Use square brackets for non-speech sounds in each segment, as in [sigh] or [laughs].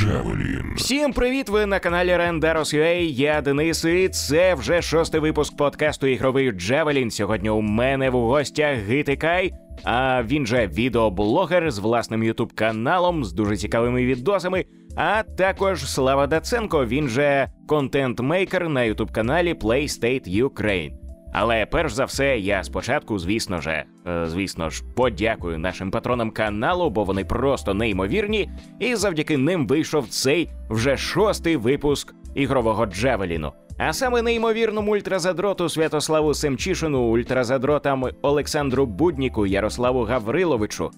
Джавелін. Всім привіт! Ви на каналі Renderos.ua, Я Денис, і це вже шостий випуск подкасту Ігровий Джавелін. Сьогодні у мене в гостях Гитикай, а він же відеоблогер з власним ютуб каналом з дуже цікавими відосами. А також Слава Даценко, він же контент-мейкер на ютуб каналі PlayState Ukraine. Але перш за все, я спочатку, звісно ж, е, звісно ж, подякую нашим патронам каналу, бо вони просто неймовірні, і завдяки ним вийшов цей вже шостий випуск ігрового Джавеліну. А саме неймовірному ультразадроту Святославу Семчишину, ультразадротам Олександру Будніку, Ярославу Гавриловичу,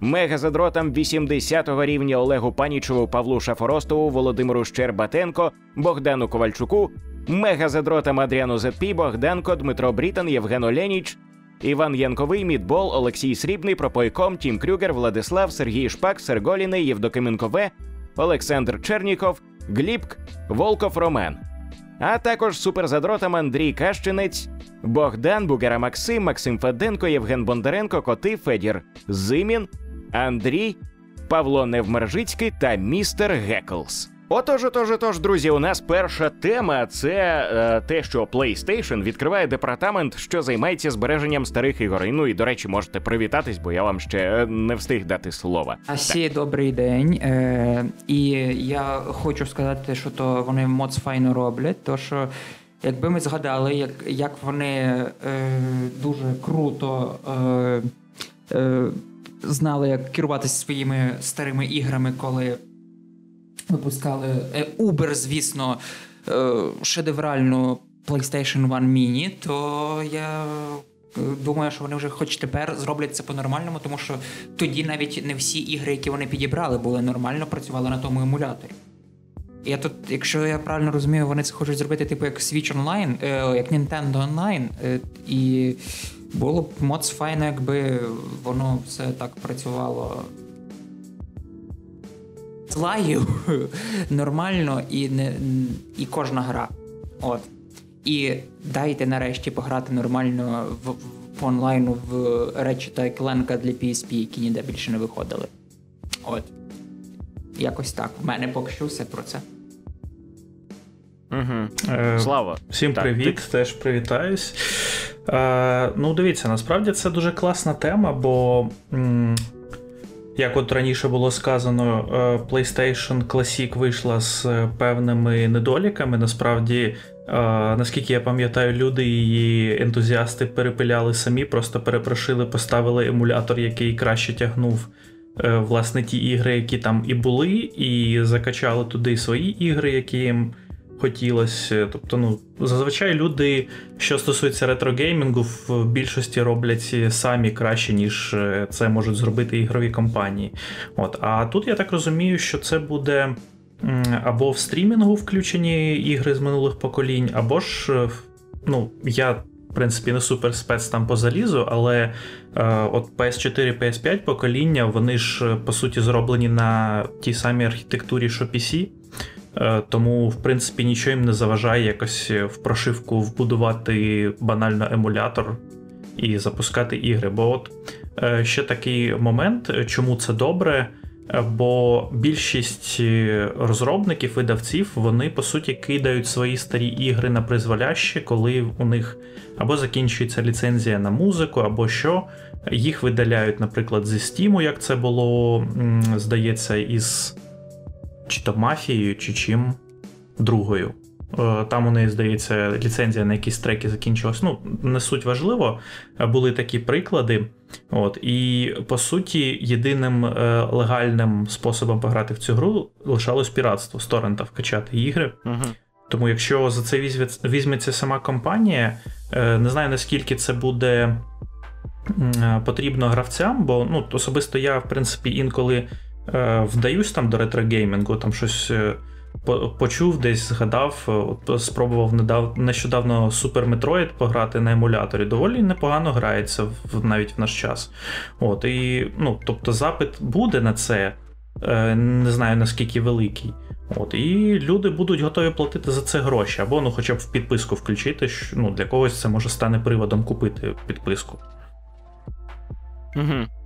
мегазадротам 80-го рівня Олегу Панічеву, Павлу Шафоростову, Володимиру Щербатенко, Богдану Ковальчуку, мегазадротам Адріану Зетпі, Богданко, Дмитро Брітан, Євген Оленіч, Іван Янковий, Мідбол, Олексій Срібний, Пропойком, Тім Крюгер, Владислав, Сергій Шпак, Серголіний, Євдокименко В, Олександр Черніков, Глібк, Волков Ромен. А також суперзадротам Андрій Кащенець, Богдан Бугера Максим, Максим Феденко, Євген Бондаренко, Коти, Федір Зимін, Андрій, Павло Невмержицький та містер Геклс. Отож, отож, отож, друзі, у нас перша тема це е, те, що PlayStation відкриває департамент, що займається збереженням старих ігор. Ну і до речі, можете привітатись, бо я вам ще е, не встиг дати слова. Асі, добрий день. Е, І я хочу сказати, що то вони моц файно роблять, то що. Якби ми згадали, як як вони е, дуже круто е, е, знали, як керуватися своїми старими іграми, коли випускали е, Uber, звісно, е, шедевральну PlayStation 1 Mini, то я е, думаю, що вони вже хоч тепер зроблять це по-нормальному, тому що тоді навіть не всі ігри, які вони підібрали, були нормально працювали на тому емуляторі. Я тут, якщо я правильно розумію, вони це хочуть зробити, типу, як Switch Online, е, як Nintendo Online, е, і було б моц файно, якби воно все так працювало лаю [laughs] нормально і не і кожна гра. От. І дайте нарешті пограти нормально в, в онлайну в Ratchet Clank для PSP, які ніде більше не виходили. От. Якось так. В мене поки що все про це. Угу. Е, Слава. Всім так, привіт, ти... теж привітаюсь. Е, Ну, дивіться, насправді це дуже класна тема, бо. Як от раніше було сказано, е, PlayStation Classic вийшла з е, певними недоліками. Насправді, е, наскільки я пам'ятаю, люди її ентузіасти перепиляли самі, просто перепрошили, поставили емулятор, який краще тягнув власне ті ігри, які там і були, і закачали туди свої ігри, які їм хотілося. Тобто, ну, зазвичай люди, що стосується ретрогеймінгу, в більшості роблять самі краще, ніж е, це можуть зробити ігрові компанії. От. А тут я так розумію, що це буде. Або в стрімінгу включені ігри з минулих поколінь, або ж, е, ну, я, в принципі, не супер спец там по залізу, але е, от PS4, PS5 покоління, вони ж, по суті, зроблені на тій самій архітектурі, що PC. Е, тому, в принципі, нічого їм не заважає якось в прошивку вбудувати банально емулятор і запускати ігри. Бо от е, ще такий момент, чому це добре. Е, бо більшість розробників, видавців, вони по суті кидають свої старі ігри на призволяще, коли у них або закінчується ліцензія на музику, або що. Їх видаляють, наприклад, зі Steam, як це було, здається, із чи то мафією, чи чим другою. Е, там у неї, здається, ліцензія на якісь треки закінчилась. Ну, не суть важливо, були такі приклади. От, І по суті, єдиним е, легальним способом пограти в цю гру лишалось піратство з торрента вкачати ігри. Угу. Тому якщо за це візьметься сама компанія, е, не знаю наскільки це буде потрібно гравцям, бо ну, особисто я, в принципі, інколи. Е, вдаюсь там до ретрогеймінгу, там щось е, почув, десь згадав, е, спробував нещодавно Super Metroid пограти на емуляторі. Доволі непогано грається в, навіть в наш час. От, і, ну, Тобто запит буде на це, не знаю наскільки великий. От, І люди будуть готові платити за це гроші, або ну, хоча б в підписку включити. що ну, Для когось це може стане приводом купити підписку. Угу.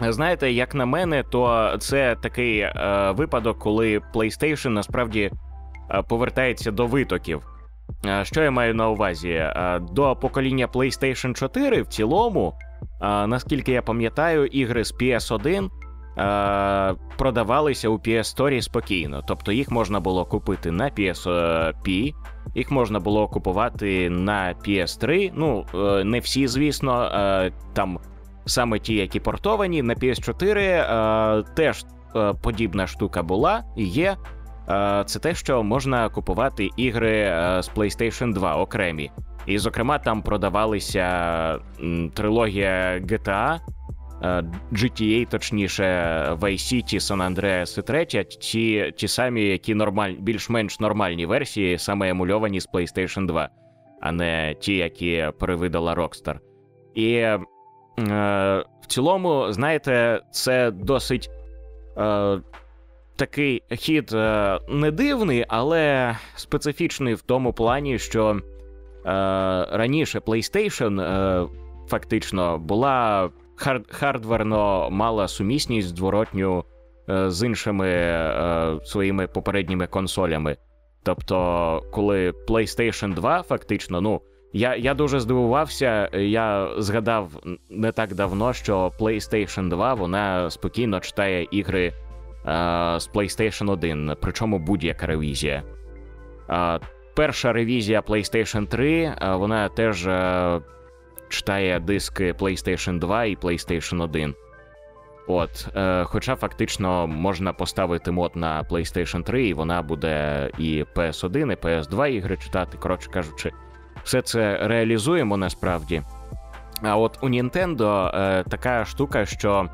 Знаєте, як на мене, то це такий е, випадок, коли PlayStation насправді е, повертається до витоків. Е, що я маю на увазі? Е, до покоління PlayStation 4 в цілому, е, наскільки я пам'ятаю, ігри з PS1 е, продавалися у PS Store спокійно. Тобто їх можна було купити на PSP, їх можна було купувати на PS3. Ну, не всі, звісно, там саме ті, які портовані, на PS4 е, теж е, подібна штука була і є. Е, це те, що можна купувати ігри е, з PlayStation 2 окремі. І, зокрема, там продавалися трилогія GTA, е, GTA, точніше, Vice City, San Andreas і 3, ті, ті самі, які нормаль, більш-менш нормальні версії, саме емульовані з PlayStation 2, а не ті, які перевидала Rockstar. І в цілому, знаєте, це досить. Е, Такий хід е, не дивний, але специфічний в тому плані, що е, раніше PlayStation е, фактично була хард- hardware но мала сумісність зворотню е, з іншими е, своїми попередніми консолями. Тобто, коли PlayStation 2 фактично, ну. Я я дуже здивувався. Я згадав не так давно, що PlayStation 2 вона спокійно читає ігри е, з PlayStation 1, причому будь-яка ревізія. Е, перша ревізія PlayStation 3, е, вона теж е, читає диски PlayStation 2 і PlayStation 1. От, е, Хоча фактично можна поставити мод на PlayStation 3, і вона буде і PS1, і PS2 ігри читати, коротше кажучи все це реалізуємо насправді. А от у Nintendo е, така штука, що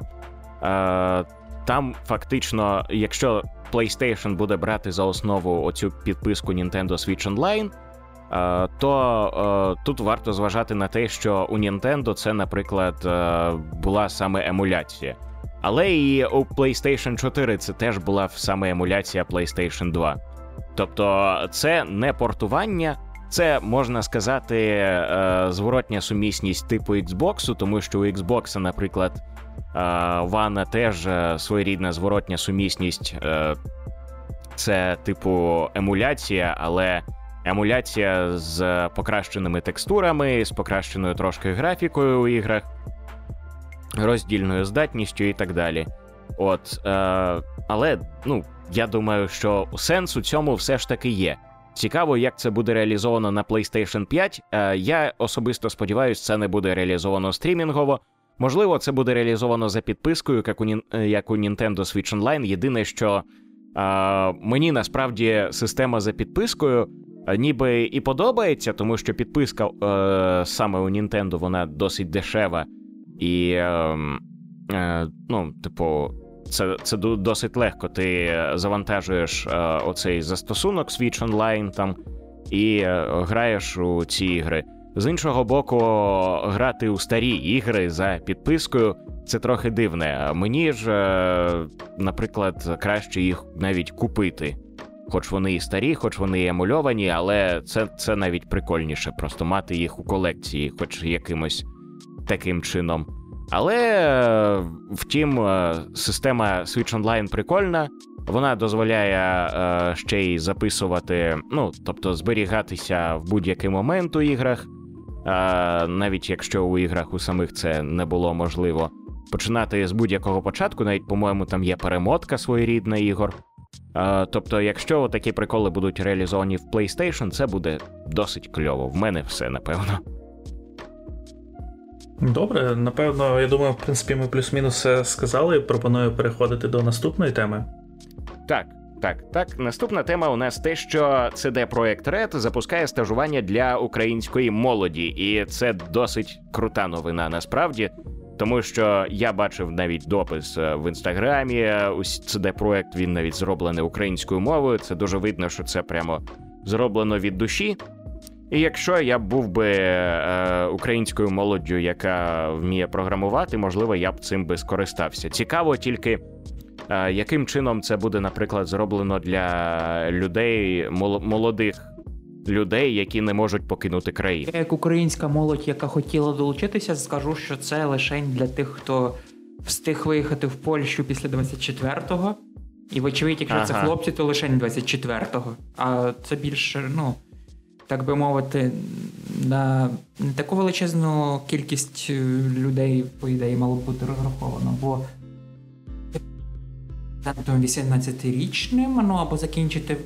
е, там фактично, якщо PlayStation буде брати за основу оцю підписку Nintendo Switch Online, е, то е, тут варто зважати на те, що у Nintendo це, наприклад, е, була саме емуляція. Але і у PlayStation 4 це теж була саме емуляція PlayStation 2. Тобто це не портування. Це можна сказати е, зворотня сумісність типу Xbox, тому що у Xbox, наприклад, е, One теж е, своєрідна зворотня сумісність, це типу емуляція, але емуляція з покращеними текстурами, з покращеною трошки графікою у іграх, роздільною здатністю і так далі. От, Але ну, я думаю, що сенс у цьому все ж таки є. Цікаво, як це буде реалізовано на PlayStation 5. Е, я особисто сподіваюся, це не буде реалізовано стрімінгово. Можливо, це буде реалізовано за підпискою, як у е, як Nintendo Switch Online. Єдине, що а, мені насправді система за підпискою ніби і подобається, тому що підписка саме у Nintendo вона досить дешева. І, ем, ну, типу, це це досить легко. Ти завантажуєш е, оцей застосунок Switch Online там і е, граєш у ці ігри. З іншого боку, грати у старі ігри за підпискою це трохи дивне. Мені ж, е, наприклад, краще їх навіть купити. Хоч вони і старі, хоч вони і емульовані, але це це навіть прикольніше, просто мати їх у колекції, хоч якимось таким чином. Але втім, е, система Switch Online прикольна. Вона дозволяє е, ще й записувати, ну тобто зберігатися в будь-який момент у іграх, е, навіть якщо у іграх у самих це не було можливо. Починати з будь-якого початку, навіть, по-моєму, там є перемотка своєрідна ігор. Е, тобто, якщо такі приколи будуть реалізовані в PlayStation, це буде досить кльово. В мене все напевно. Добре, напевно, я думаю, в принципі, ми плюс-мінус все сказали. Пропоную переходити до наступної теми. Так, так, так. Наступна тема у нас те, що CD Projekt Red запускає стажування для української молоді, і це досить крута новина насправді. Тому що я бачив навіть допис е, в інстаграмі. Ось CD Projekt, він навіть зроблений українською мовою. Це дуже видно, що це прямо зроблено від душі. І якщо я був би е, українською молоддю, яка вміє програмувати, можливо, я б цим би скористався. Цікаво тільки, е, яким чином це буде, наприклад, зроблено для людей, молодих людей, які не можуть покинути країну. Як українська молодь, яка хотіла долучитися, скажу, що це лише для тих, хто встиг виїхати в Польщу після 24-го. І, вочевидь, якщо ага. це хлопці, то лише 24-го. А це більше, ну, так би мовити, на не таку величезну кількість е, людей, по ідеї, мало б бути розраховано. Бо 18-річним, ну або закінчити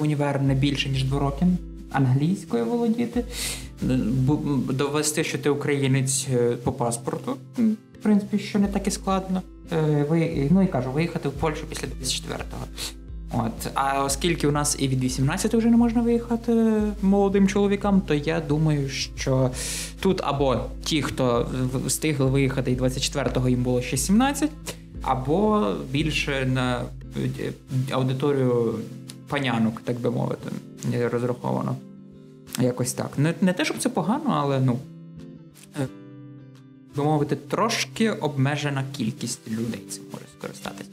універ не більше, ніж 2 роки англійською володіти, довести, що ти українець е, по паспорту, в принципі, що не так і складно. Е, ви, ну і кажу, виїхати в Польщу після 24-го. От, а оскільки у нас і від 18 вже не можна виїхати молодим чоловікам, то я думаю, що тут або ті, хто встигли виїхати, і 24-го їм було ще 17, або більше на е, аудиторію панянок, так би мовити, розраховано. Якось так. Не не те, щоб це погано, але ну. Е, би мовити, трошки обмежена кількість людей цим може скористатись.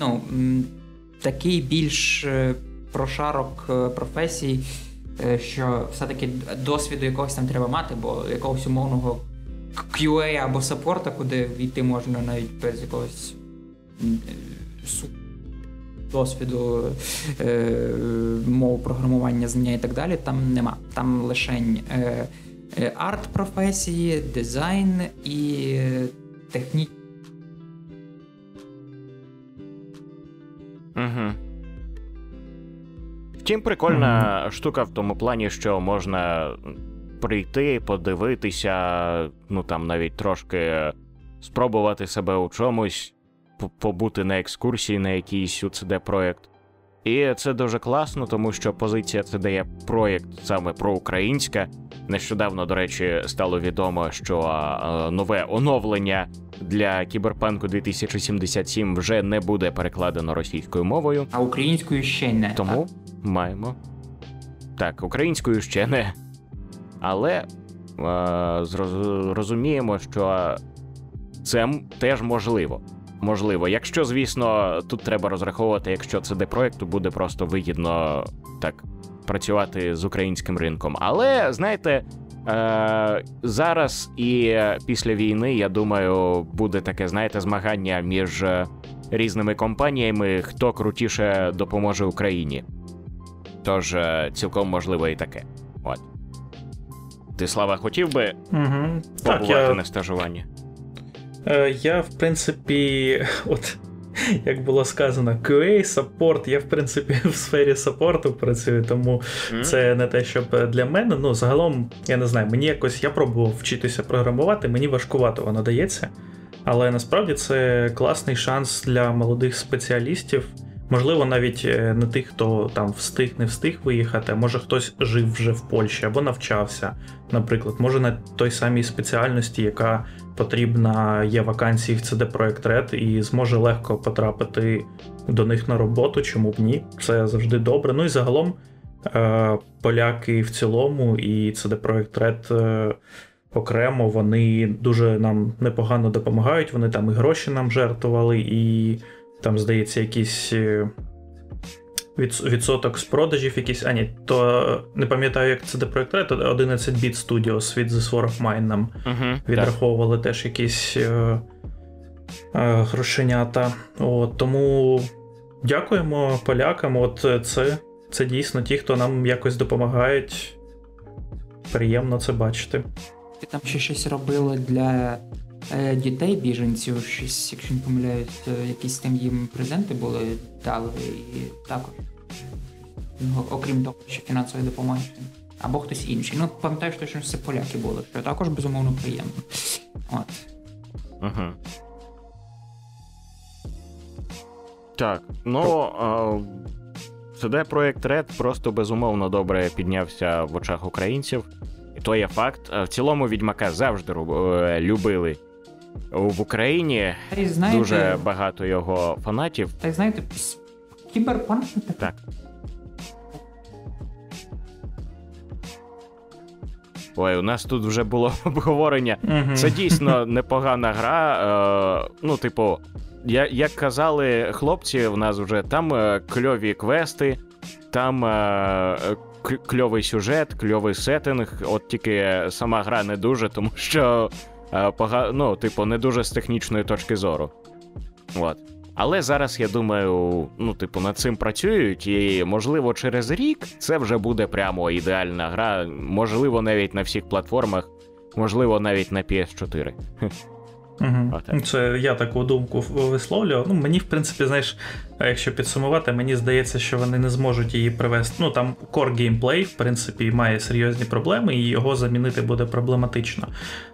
Ну, Такий більш е, прошарок е, професій, що все-таки досвіду якогось там треба мати, бо якогось умовного QA або саппорта, куди війти можна навіть без якогось досвіду е, мов програмування, знання і так далі, там нема. Там лише е, е, арт-професії, дизайн і техні. Угу. Втім, прикольна mm-hmm. штука в тому плані, що можна прийти, подивитися, ну там навіть трошки спробувати себе у чомусь, побути на екскурсії на якийсь ucd проєкт. І це дуже класно, тому що позиція це є проєкт саме проукраїнська. Нещодавно, до речі, стало відомо, що нове оновлення для Кіберпанку 2077 вже не буде перекладено російською мовою. А українською ще не тому так? маємо. Так, українською ще не. Але е, розуміємо, що це теж можливо можливо. Якщо, звісно, тут треба розраховувати, якщо це де проекту буде просто вигідно так працювати з українським ринком. Але знаєте. Е, Зараз і після війни, я думаю, буде таке, знаєте, змагання між різними компаніями, хто крутіше допоможе Україні. Тож, е, цілком можливо і таке. От. Ти слава хотів би угу. побувати так, я... на стажуванні? Е, я, в принципі, [laughs] от. Як було сказано, QA, саппорт, я в принципі [laughs] в сфері саппорту працюю, тому це не те, щоб для мене. Ну, загалом, я не знаю, мені якось я пробував вчитися програмувати, мені важкувато воно дається. Але насправді це класний шанс для молодих спеціалістів. Можливо, навіть не тих, хто там встиг, не встиг виїхати, може хтось жив вже в Польщі або навчався, наприклад, може на той самій спеціальності, яка потрібна, є вакансії в CD Projekt Red і зможе легко потрапити до них на роботу, чому б ні. Це завжди добре. Ну і загалом е, поляки в цілому, і CD Projekt Red окремо вони дуже нам непогано допомагають. Вони там і гроші нам жертвували, і там, здається, якісь. Е, відсоток з продажів якийсь, а ні, то не пам'ятаю, як це проект Red, 11 Bit Studios від The Sword of Mine нам uh відраховували так. теж якісь е, е, грошенята. От, Тому дякуємо полякам. От це, це дійсно ті, хто нам якось допомагають. Приємно це бачити. Ти там ще щось робили для е, дітей біженців, щось, якщо не помиляюсь, е, якісь там їм презенти були дали і також. Ну, окрім того, що фінансової допомоги. Або хтось інший. Ну, пам'ятаю, що це поляки були, що також безумовно приємно. От. Ага. Так, ну. cd проект Red просто безумовно добре піднявся в очах українців. І то є факт. В цілому відьмака завжди е, любили в Україні. Знаєте, Дуже багато його фанатів. Та й знаєте, кіберпанк так. Ой, у нас тут вже було [laughs] обговорення. Uh-huh. Це дійсно непогана гра. Е, Ну, типу, я, як казали хлопці, у нас вже там е, кльові квести, там е, кльовий сюжет, кльовий сеттинг. От тільки сама гра не дуже, тому що пога... ну, типу, не дуже з технічної точки зору. От. Але зараз я думаю, ну, типу, над цим працюють, і можливо, через рік це вже буде прямо ідеальна гра, можливо, навіть на всіх платформах, можливо, навіть на PS4. Угу. Це я таку думку висловлював. Ну, Мені, в принципі, знаєш, якщо підсумувати, мені здається, що вони не зможуть її привести. Ну там core геймплей, в принципі, має серйозні проблеми, і його замінити буде проблематично.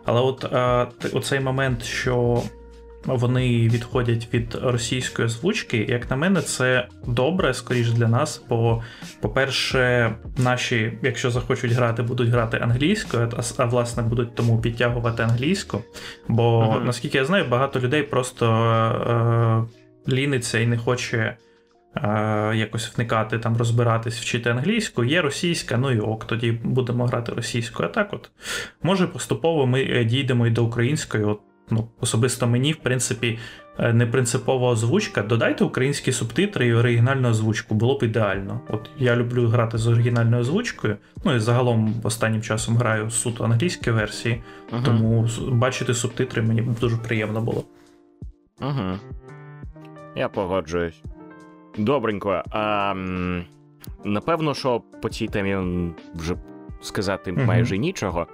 Але от а, оцей момент, що вони відходять від російської озвучки. Як на мене, це добре, скоріш для нас. Бо, по-перше, наші, якщо захочуть грати, будуть грати англійською, а, а власне будуть тому підтягувати англійську. Бо, uh наскільки я знаю, багато людей просто е, ліниться і не хоче. Е, якось вникати, там розбиратись, вчити англійську, є російська, ну і ок, тоді будемо грати російською. А так от, може, поступово ми е, дійдемо і до української. От ну, особисто мені, в принципі, е, не принципова озвучка. Додайте українські субтитри і оригінальну озвучку, було б ідеально. От я люблю грати з оригінальною озвучкою. Ну і загалом останнім часом граю суто англійські версії, uh тому бачити субтитри мені дуже приємно було. Угу. Я погоджуюсь. Добренько. А, Напевно, що по цій темі вже сказати майже нічого.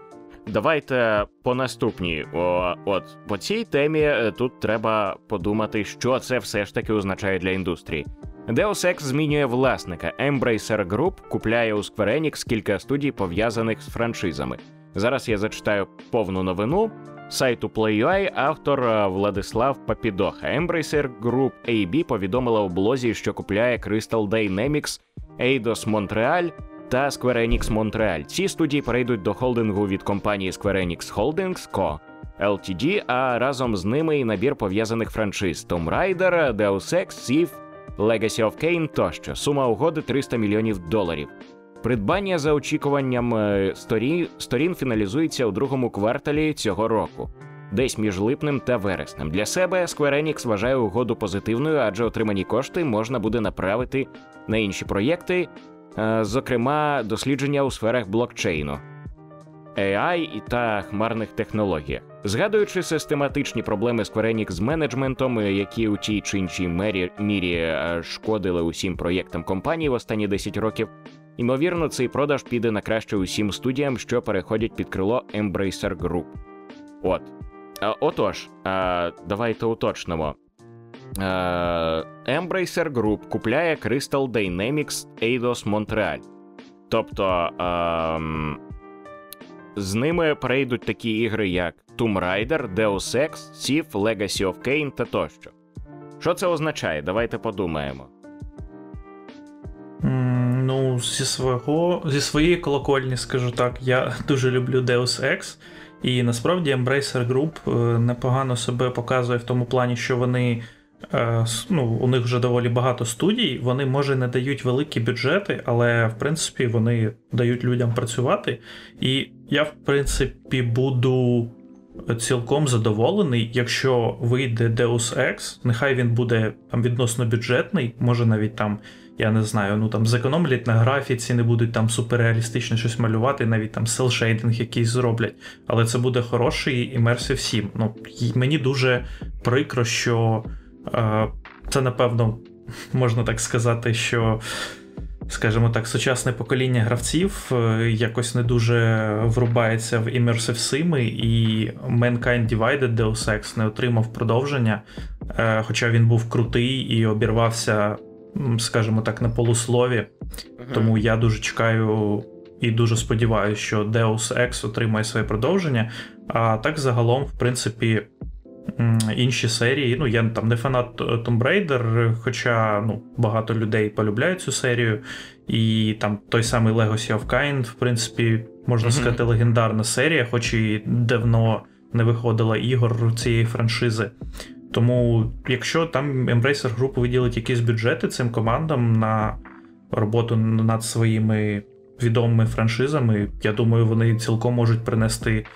Давайте по наступній. О, От по цій темі е, тут треба подумати, що це все ж таки означає для індустрії. Deus Ex змінює власника. Embracer Group купляє у Square Enix кілька студій, пов'язаних з франшизами. Зараз я зачитаю повну новину. Сайту Play.ua автор е, Владислав Папідоха. Embracer Group AB повідомила у блозі, що купляє Crystal Dynamics, Eidos Montreal, та Square Enix Montreal. Ці студії перейдуть до холдингу від компанії Square Enix Holdings Co. Ltd, а разом з ними і набір пов'язаних франшиз Tomb Raider, Deus Ex, Thief, Legacy of Kain тощо. Сума угоди 300 мільйонів доларів. Придбання за очікуванням е, сторін, сторін фіналізується у другому кварталі цього року, десь між липнем та вереснем. Для себе Square Enix вважає угоду позитивною, адже отримані кошти можна буде направити на інші проєкти, зокрема дослідження у сферах блокчейну, AI та хмарних технологіях. Згадуючи систематичні проблеми Square Enix з менеджментом, які у тій чи іншій мері, мірі е, шкодили усім проєктам компанії в останні 10 років, ймовірно, цей продаж піде на краще усім студіям, що переходять під крило Embracer Group. От. Отож, давайте уточнимо. Е, Embracer Group купляє Crystal Dynamics Eidos Montreal. Тобто ем, з ними перейдуть такі ігри, як Tomb Raider, Deus Ex, Thief, Legacy of Kain та тощо. Що це означає? Давайте подумаємо. Ну, зі свого, зі своєї колокольні, скажу так, я [laughs] дуже люблю Deus Ex. І насправді Embracer Group е, непогано себе показує в тому плані, що вони Е, ну, У них вже доволі багато студій. Вони, може, не дають великі бюджети, але в принципі вони дають людям працювати. І я, в принципі, буду цілком задоволений, якщо вийде Deus Ex, нехай він буде там відносно бюджетний, може навіть там. Я не знаю, ну там зекономлять на графіці, не будуть там суперреалістично щось малювати, навіть там селшейдинг якийсь зроблять. Але це буде хороший імерсив 7. Ну, Мені дуже прикро, що це, напевно, можна так сказати, що, скажімо так, сучасне покоління гравців е, якось не дуже врубається в Immersive Sim, і Mankind Divided Deus Ex не отримав продовження, е, хоча він був крутий і обірвався, скажімо так, на полуслові. Тому я дуже чекаю. І дуже сподіваюся, що Deus Ex отримає своє продовження. А так загалом, в принципі, інші серії. Ну, я там не фанат Tomb Raider, хоча ну, багато людей полюбляють цю серію. І там той самий Legacy of Kain, в принципі, можна сказати, легендарна серія, хоч і давно не виходила ігор цієї франшизи. Тому, якщо там Embracer Group виділить якісь бюджети цим командам на роботу над своїми відомими франшизами, я думаю, вони цілком можуть принести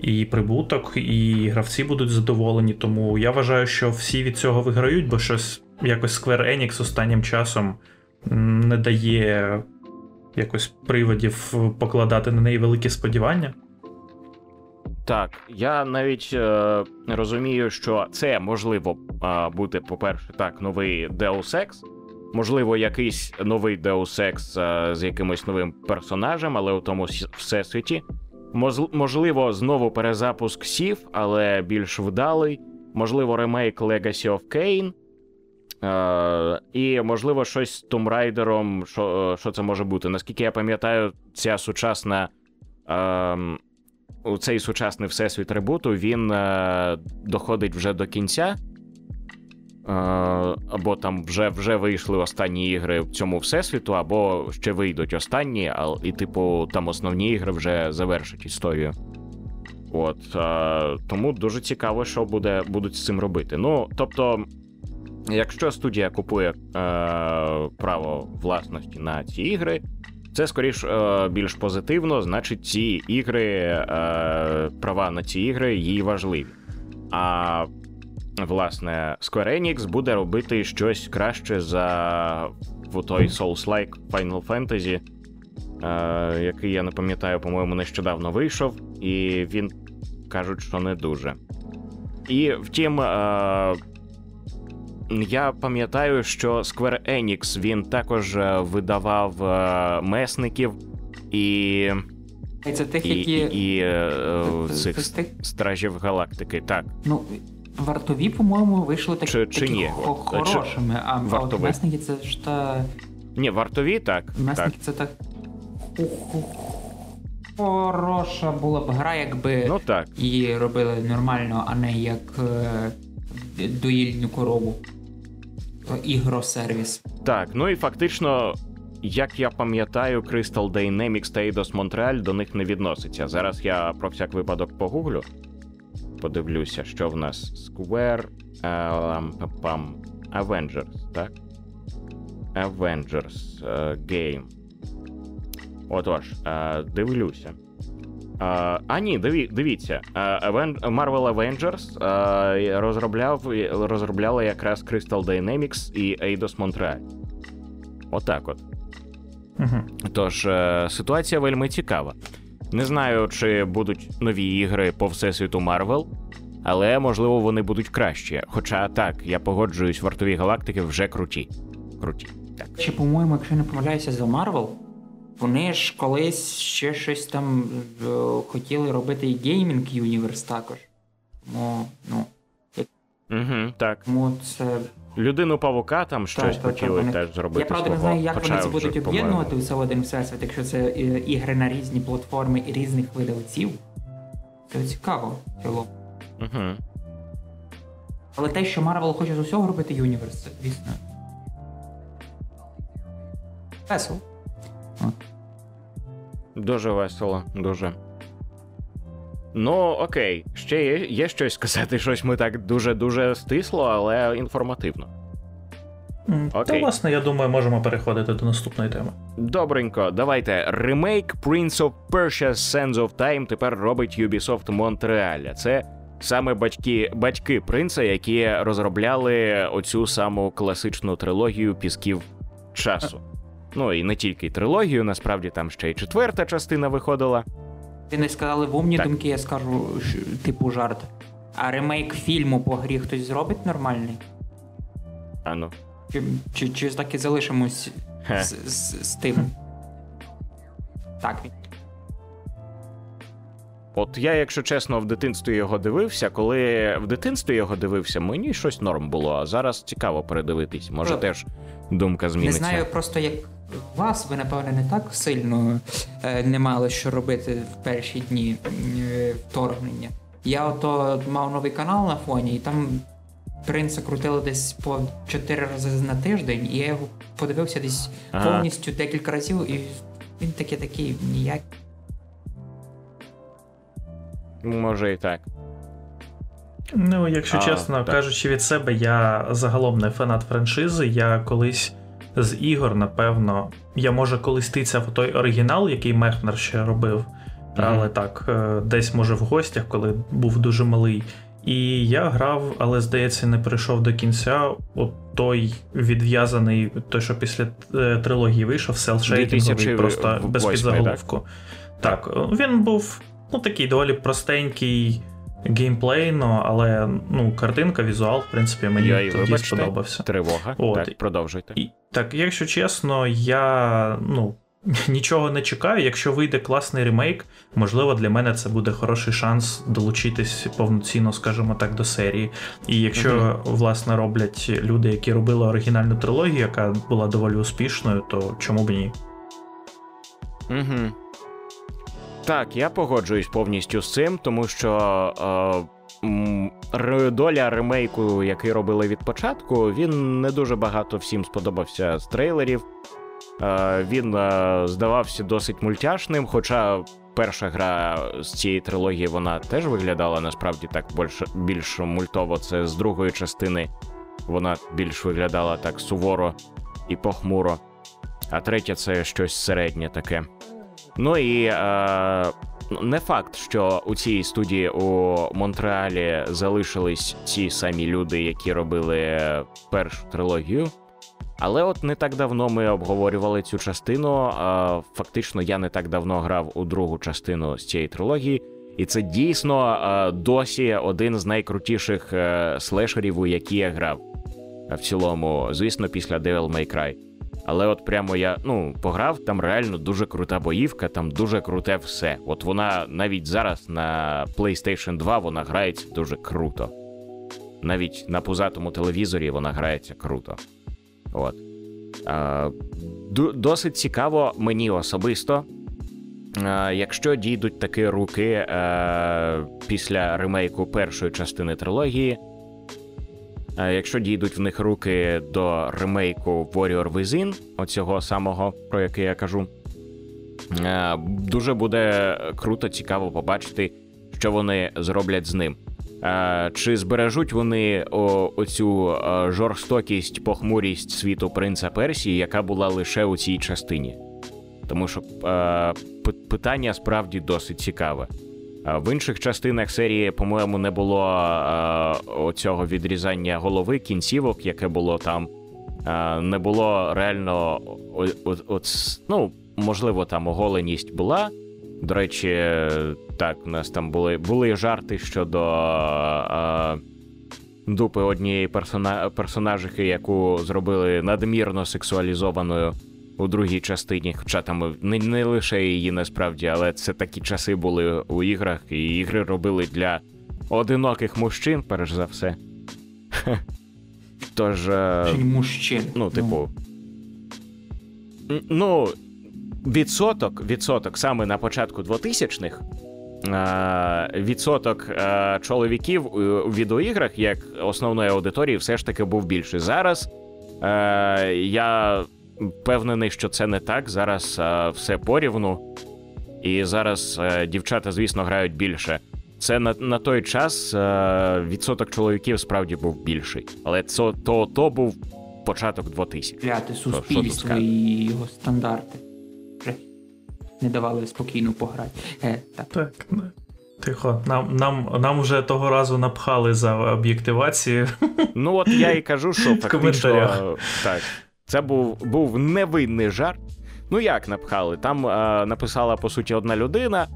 і прибуток, і гравці будуть задоволені. Тому я вважаю, що всі від цього виграють, бо щось якось Square Enix останнім часом не дає якось приводів покладати на неї великі сподівання. Так, я навіть е, розумію, що це можливо е, бути, по-перше, так, новий Deus Ex, можливо, якийсь новий Deus Ex е, з якимось новим персонажем, але у тому всесвіті. Можливо, знову перезапуск Сів, але більш вдалий. Можливо, ремейк Legacy of Kain. Е, і, можливо, щось з Tomb Raider, що, е, що це може бути. Наскільки я пам'ятаю, ця сучасна. Е, цей сучасний всесвіт ребуту він е, доходить вже до кінця. Або там вже вже вийшли останні ігри в цьому всесвіту, або ще вийдуть останні, а, і, типу, там основні ігри вже завершать історію. От, тому дуже цікаво, що буде, будуть з цим робити. Ну, тобто, якщо студія купує е, право власності на ці ігри, це скоріш е, більш позитивно, значить, ці ігри, е, права на ці ігри їй важливі. А власне, Square Enix буде робити щось краще за в той Souls-like Final Fantasy, е, який я не пам'ятаю, по-моєму, нещодавно вийшов, і він кажуть, що не дуже. І втім, е, я пам'ятаю, що Square Enix він також е, видавав е, месників і, І це тих, і, які. і, і е, цих стражів галактики. Так. Ну, вартові, по-моєму, вийшли так, Чи- чи такі ні? хо- От, чи- хорошими, а, а от месники це ж та. Ні, вартові так. так. Месники це так. Хороша була б гра, якби Ну так. її робили нормально, а не як е, доїльну корову. Ігросервіс. Так, ну і фактично, як я пам'ятаю, Crystal Dynamics та Eidos Montreal до них не відноситься. Зараз я про всяк випадок погуглю. Подивлюся, що в нас Square е, пам, Avengers, так? Avengers е, Game. Отож, е, дивлюся. А ні, диві, дивіться. Marvel Avengers розробляв, розробляла якраз Crystal Dynamics і Eidos Montreal. Отак от. Угу. Тож, ситуація вельми цікава. Не знаю, чи будуть нові ігри по всесвіту Марвел, але можливо вони будуть кращі. Хоча так, я погоджуюсь, вартові галактики вже круті. Круті. Так. Чи, по-моєму, якщо не помиляюся за Марвел, вони ж колись ще щось там е, хотіли робити і gaming universe також. Тому, ну, Угу, так. тому це. Людину павука там щось так, так, хотіли вони- теж зробити. Я правда не знаю, як хоча вони це будуть об'єднувати все в один всесвіт, якщо це е, ігри на різні платформи і різних видавців. Це цікаво, цілому. Угу. Але те, що Марвел хоче з усього робити universe, це, звісно. Весело. Дуже весело, дуже. Ну, окей, ще є, є щось сказати, щось ми так дуже-дуже стисло, але інформативно. Та, власне, я думаю, можемо переходити до наступної теми. Добренько, давайте. Ремейк Prince of Persia Sands of Time тепер робить Ubisoft Montreal. Це саме батьки, батьки принца, які розробляли оцю саму класичну трилогію пісків часу. Ну і не тільки трилогію, насправді там ще й четверта частина виходила. Ти не сказали в умні Так. думки, я скажу, типу жарт. А ремейк фільму по грі хтось зробить нормальний? А ну. Чи, чи, чи так і залишимось з, з, з тим? Так. От я, якщо чесно, в дитинстві його дивився. Коли в дитинстві його дивився, мені щось норм було, а зараз цікаво передивитись. Може, Ну, теж думка зміниться. Не знаю просто як вас, ви, напевно, не так сильно е, не мали що робити в перші дні е, вторгнення. Я ото мав новий канал на фоні, і там принца крутили десь по 4 рази на тиждень, і я його подивився десь Ага. повністю декілька разів, і він таки такий ніяк. Може і так. Ну, якщо А, чесно так. кажучи від себе, я загалом не фанат франшизи. Я колись з ігор, напевно, я може колись тицяв в той оригінал, який Мехнер ще робив. Але так, е, десь може в гостях, коли був дуже малий. І я грав, але здається, не прийшов до кінця. От той відв'язаний, той, що після е, трилогії вийшов, селшейдинговий, 2008, просто без підзаголовку. Так, е, він був ну, такий доволі простенький геймплейно, але ну, картинка, візуал, в принципі, мені Я тоді вибачте, сподобався. Тривога. От. Так, продовжуйте. І, так, якщо чесно, я ну, [laughs] нічого не чекаю. Якщо вийде класний ремейк, можливо, для мене це буде хороший шанс долучитись повноцінно, скажімо так, до серії. І якщо, Мгм. власне, роблять люди, які робили оригінальну трилогію, яка була доволі успішною, то чому б ні? Угу. Так, я погоджуюсь повністю з цим, тому що е, доля ремейку, який робили від початку, він не дуже багато всім сподобався з трейлерів. Е, він е, здавався досить мультяшним, хоча перша гра з цієї трилогії вона теж виглядала насправді так більш, більш мультово. Це з другої частини вона більш виглядала так суворо і похмуро. А третя це щось середнє таке. Ну і е, не факт, що у цій студії у Монреалі залишились ті самі люди, які робили першу трилогію. Але от не так давно ми обговорювали цю частину. Е, фактично, я не так давно грав у другу частину з цієї трилогії, і це дійсно е, досі один з найкрутіших е, слешерів, у які я грав. В цілому, звісно, після Devil May Cry. Але от прямо я ну пограв, там реально дуже крута боївка, там дуже круте все. От вона навіть зараз на PlayStation 2 вона грається дуже круто. Навіть на пузатому телевізорі вона грається круто. От. А, досить цікаво мені особисто. Якщо дійдуть такі руки е, після ремейку першої частини трилогії, якщо дійдуть в них руки до ремейку Warrior Within, оцього самого, про який я кажу, е, дуже буде круто, цікаво побачити, що вони зроблять з ним. Е, Чи збережуть вони оцю е, жорстокість, похмурість світу принца Персії, яка була лише у цій частині? Тому що е, питання справді досить цікаве. А В інших частинах серії, по-моєму, не було е, оцього відрізання голови, кінцівок, яке було там. Е, не було реально от, ну, можливо, там оголеність була. До речі, е, так, у нас там були, були жарти щодо е, дупи однієї персона, персонажихи, яку зробили надмірно сексуалізованою у другій частині. Хоча там не, не лише її насправді, але це такі часи були у іграх, і ігри робили для одиноких мужчин, перш за все. Тож. е, мужчин. Ну, типу. Ну, відсоток, відсоток саме на початку 2000-х. е, Відсоток е, чоловіків у відеоіграх як основної аудиторії все ж таки був більший. Зараз я впевнений, що це не так. Зараз е, все порівну. І зараз е, дівчата, звісно, грають більше. Це на, на той час е, відсоток чоловіків справді був більший. Але це, то, то був початок 2000. Кляте суспільство і його стандарти. Не давали спокійно пограти. Е, так. Так. Тихо, нам, нам, нам вже того разу напхали за об'єктивацію. Ну от я і кажу, що фактично коментарях. так. Це був, був невинний жарт. Ну як напхали? Там е, написала по суті одна людина.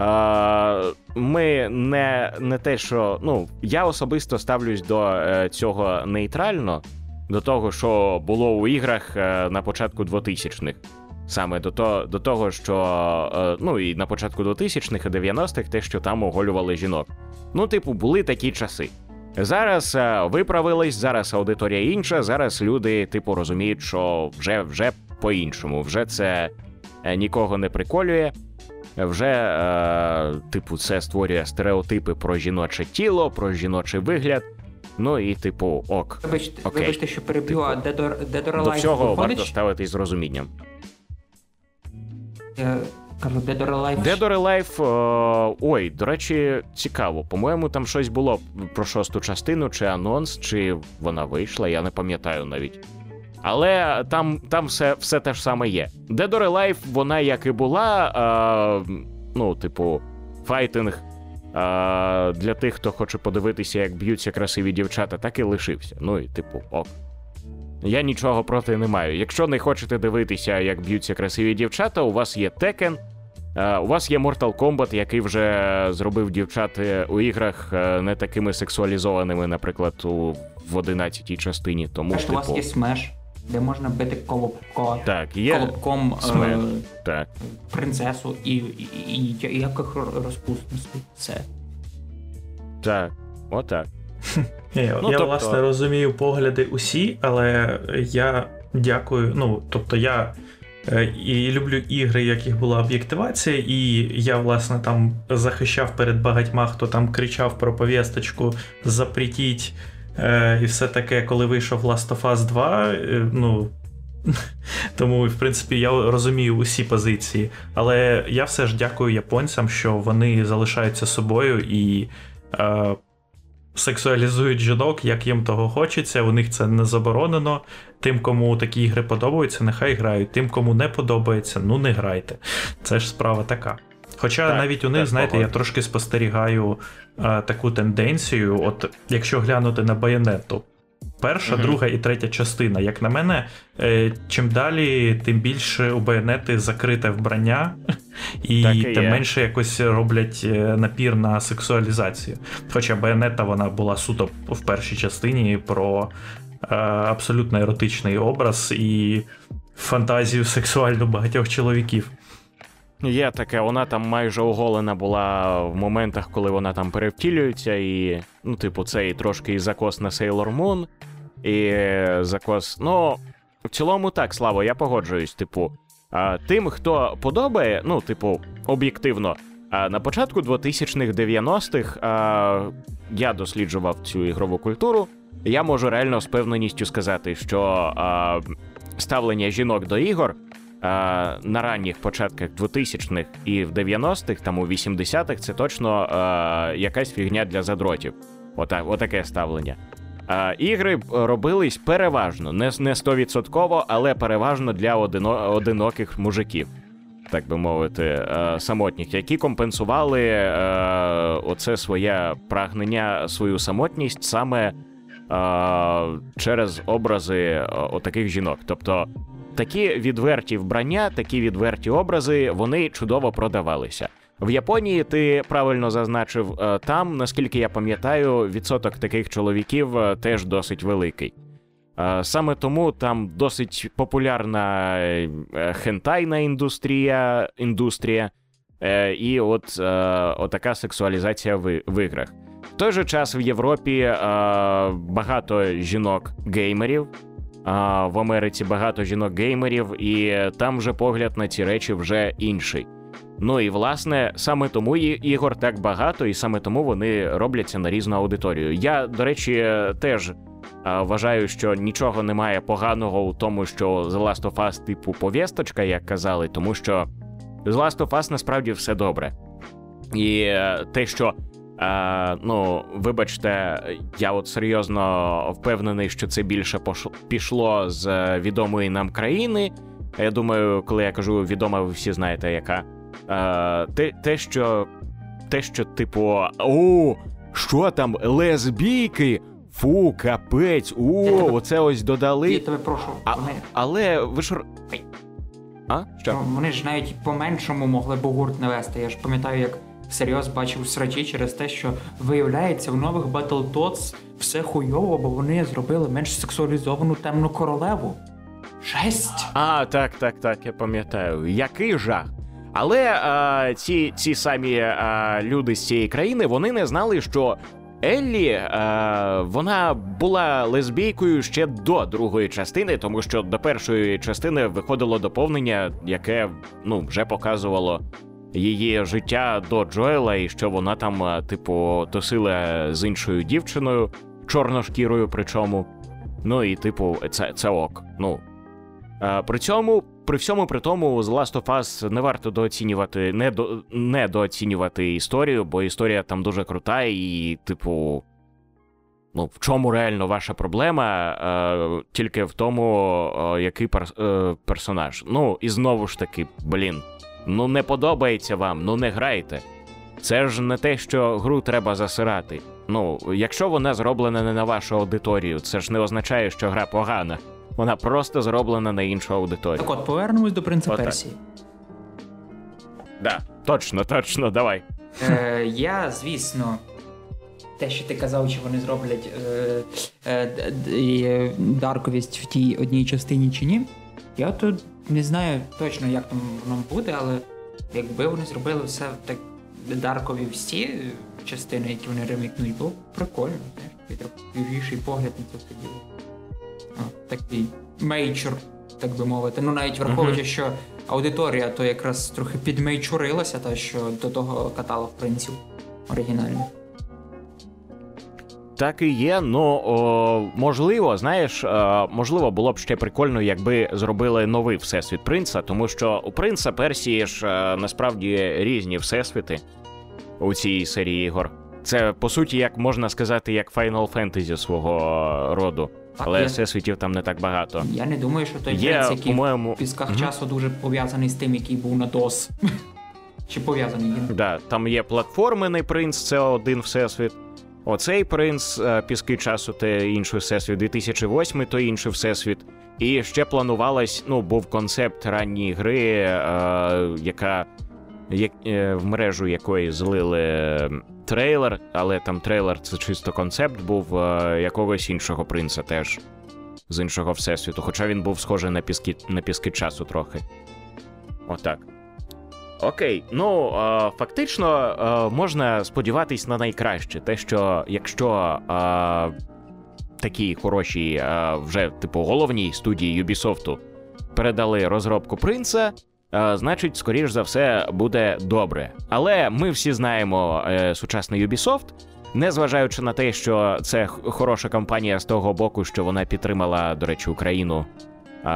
Е, ми не, не те, що. Ну, я особисто ставлюсь до е, цього нейтрально, до того, що було у іграх е, на початку 2000-х. Саме до, то, до того, що е, ну і на початку 2000-х і 90-х те, що там оголювали жінок. Ну, типу, були такі часи. Зараз е, виправились, зараз аудиторія інша. Зараз люди, типу, розуміють, що вже, вже по-іншому, вже це е, нікого не приколює. Вже, е, типу, це створює стереотипи про жіноче тіло, про жіночий вигляд. Ну і, типу, ок. Вибачте, Окей. вибачте, що переб'ю, Типу, а Dead or, До всього виходить? варто ставитись з розумінням. Кажу, Alive. Dead or Alive, е, ой, до речі, цікаво. По-моєму, там щось було про шосту частину, чи анонс, чи вона вийшла, я не пам'ятаю навіть. Але там, там все, все те ж саме є. Or Alive, вона як і була, е, ну, типу, файтинг е, для тих, хто хоче подивитися, як б'ються красиві дівчата, так і лишився. Ну і типу, ок. Я нічого проти не маю. Якщо не хочете дивитися, як б'ються красиві дівчата, у вас є Е, у вас є Mortal Kombat, який вже зробив дівчат е, у іграх е, не такими сексуалізованими, наприклад, у в 11-й частині. Тому Теж у вас типу, є смеш, де можна бити колобко, так, є колобком е, так. принцесу і, і, і, і яких розпусності. Це. Так, отак. Я, Ну, я тобто- власне розумію погляди усі, але я дякую. Ну, тобто, я е, і люблю ігри, яких була об'єктивація, і я, власне, там захищав перед багатьма, хто там кричав про повісточку, запретіть е, і все таке, коли вийшов Last of Us 2. Е, ну. [laughs] Тому, в принципі, я розумію усі позиції. Але я все ж дякую японцям, що вони залишаються собою і. Е, сексуалізують жінок, як їм того хочеться. У них це не заборонено. Тим, кому такі ігри подобаються, нехай грають. Тим, кому не подобається, ну не грайте. Це ж справа така. Хоча Так, навіть у них, так, знаєте, я трошки спостерігаю а, таку тенденцію. От якщо глянути на байонету, перша, Мгм. друга і третя частина, як на мене, е, чим далі, тим більше у байонети закрите вбрання, і і тим є. менше якось роблять е, напір на сексуалізацію. Хоча байонета вона була суто в першій частині про е, абсолютно еротичний образ і фантазію сексуальну багатьох чоловіків. Є таке, вона там майже оголена була в моментах, коли вона там перевтілюється, і, ну, типу, це і трошки і закос на Sailor Moon, і закос. Ну, в цілому так, Славо, я погоджуюсь. Типу, а, тим, хто подобає, ну, типу, об'єктивно. А на початку 2000-х 90-х а, я досліджував цю ігрову культуру. Я можу реально з певненістю сказати, що а, ставлення жінок до ігор а, на ранніх початках 2000-х і в 90-х, там у 80-х, це точно а, якась фігня для задротів. Ота, отаке ставлення. А, ігри робились переважно, не, не 100%, але переважно для одино, одиноких мужиків, так би мовити, е, самотніх, які компенсували е, оце своє прагнення, свою самотність саме е, через образи е, отаких жінок. Тобто такі відверті вбрання, такі відверті образи, вони чудово продавалися. В Японії ти правильно зазначив, е, там, наскільки я пам'ятаю, відсоток таких чоловіків е, теж досить великий. Е, Саме тому там досить популярна хентайна індустрія, індустрія і от отака сексуалізація в, іграх. В той же час в Європі багато жінок-геймерів, в Америці багато жінок-геймерів, і там вже погляд на ці речі вже інший. Ну і власне саме тому ігор так багато, і саме тому вони робляться на різну аудиторію. Я, до речі, теж вважаю, що нічого немає поганого у тому, що The Last of Us типу повісточка, як казали, тому що з Last of Us насправді все добре. І е, те, що. Е, ну, вибачте, я от серйозно впевнений, що це більше пішло з е, відомої нам країни. Я думаю, коли я кажу відома, ви всі знаєте, яка. Е, те, те, що. Те, що, типу, о, що там, лесбійки? Фу, капець, о, тебе- оце ось додали. Я тебе прошу, А, вони, Але ви ж. А? Що? вони ж навіть по-меншому могли б гурт не вести. Я ж пам'ятаю, як всерйоз бачив срачі через те, що виявляється, в нових Battletoads все хуйово, бо вони зробили менш сексуалізовану темну королеву. Жесть! А, так, так, так, я пам'ятаю. Який жах. Але а, ці, ці самі а, люди з цієї країни вони не знали, що Еллі а, вона була лесбійкою ще до другої частини, тому що до першої частини виходило доповнення, яке ну, вже показувало її життя до Джоела, і що вона там, типу, тусила з іншою дівчиною, чорношкірою, причому. Ну і, типу, це, це ок. Ну, Е, При цьому, при всьому при тому, з Last of Us не варто дооцінювати, не до, недооцінювати історію, бо історія там дуже крута, і, типу, ну, в чому реально ваша проблема? Е, тільки в тому, е, який пер, е, персонаж. Ну, і знову ж таки, блін, ну не подобається вам, ну не грайте. Це ж не те, що гру треба засирати. Ну, якщо вона зроблена не на вашу аудиторію, це ж не означає, що гра погана. Вона просто зроблена на іншу аудиторію. Так от, повернемось до принца Отак. Персії. Да, точно, точно, давай. Е, Я, звісно, те, що ти казав, що вони зроблять е, е, е, дарковість в тій одній частині чи ні. Я тут не знаю точно, як там воно буде, але якби вони зробили все так даркові всі частини, які вони ремікнуть, було б прикольно. Знаєш, такий трохи свіжіший погляд на це все діло. О, такий мейчур, так би мовити. Ну навіть враховуючи, що аудиторія то якраз трохи підмейчурилася, та що до того катала в принців оригінально. Так і є. Ну о, можливо, знаєш, е, можливо, було б ще прикольно, якби зробили новий всесвіт принца, тому що у принца Персії ж е, насправді різні всесвіти у цій серії ігор. Це по суті, як можна сказати, як Final Fantasy свого роду, але всесвітів там не так багато. Я не думаю, що той Є, принц, який в пісках часу дуже пов'язаний з тим, який був на DOS. [laughs] Чи пов'язаний він? Да, там є платформений принц, це один всесвіт. Оцей принц е, піски часу, те інший всесвіт, 2008 то інший всесвіт. І ще планувалось, ну, був концепт ранньої гри, е, яка як, е, в мережу якої злили трейлер, але там трейлер це чисто концепт був е, якогось іншого принца теж з іншого всесвіту. Хоча він був схожий на піски, на піски часу трохи. Отак. Окей, ну е, фактично можна сподіватись на найкраще. Те, що якщо такі хороші, вже типу головній студії Ubisoft передали розробку принца, значить, скоріш за все, буде добре. Але ми всі знаємо е, сучасний Ubisoft, незважаючи на те, що це хороша компанія з того боку, що вона підтримала, до речі, Україну е,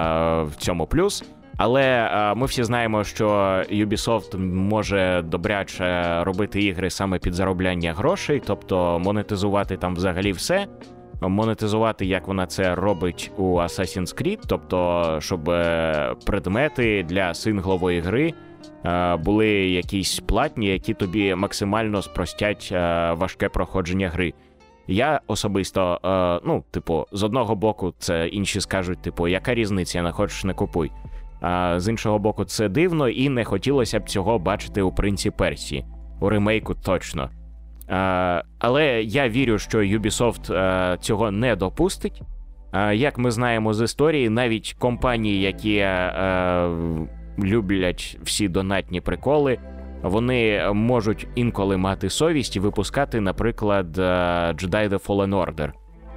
в цьому плюс. Але е, ми всі знаємо, що Ubisoft може добряче робити ігри саме під заробляння грошей, тобто монетизувати там взагалі все. Монетизувати, як вона це робить у Assassin's Creed, тобто, щоб е, предмети для синглової гри е, були якісь платні, які тобі максимально спростять е, важке проходження гри. Я особисто, ну, типу, з одного боку, це інші скажуть, типу, яка різниця, не хочеш, не купуй. А з іншого боку, це дивно, і не хотілося б цього бачити у принці Персії. У ремейку точно. А, але я вірю, що Ubisoft а, цього не допустить. А, як ми знаємо з історії, навіть компанії, які люблять всі донатні приколи, вони можуть інколи мати совість і випускати, наприклад, Jedi The Fallen Order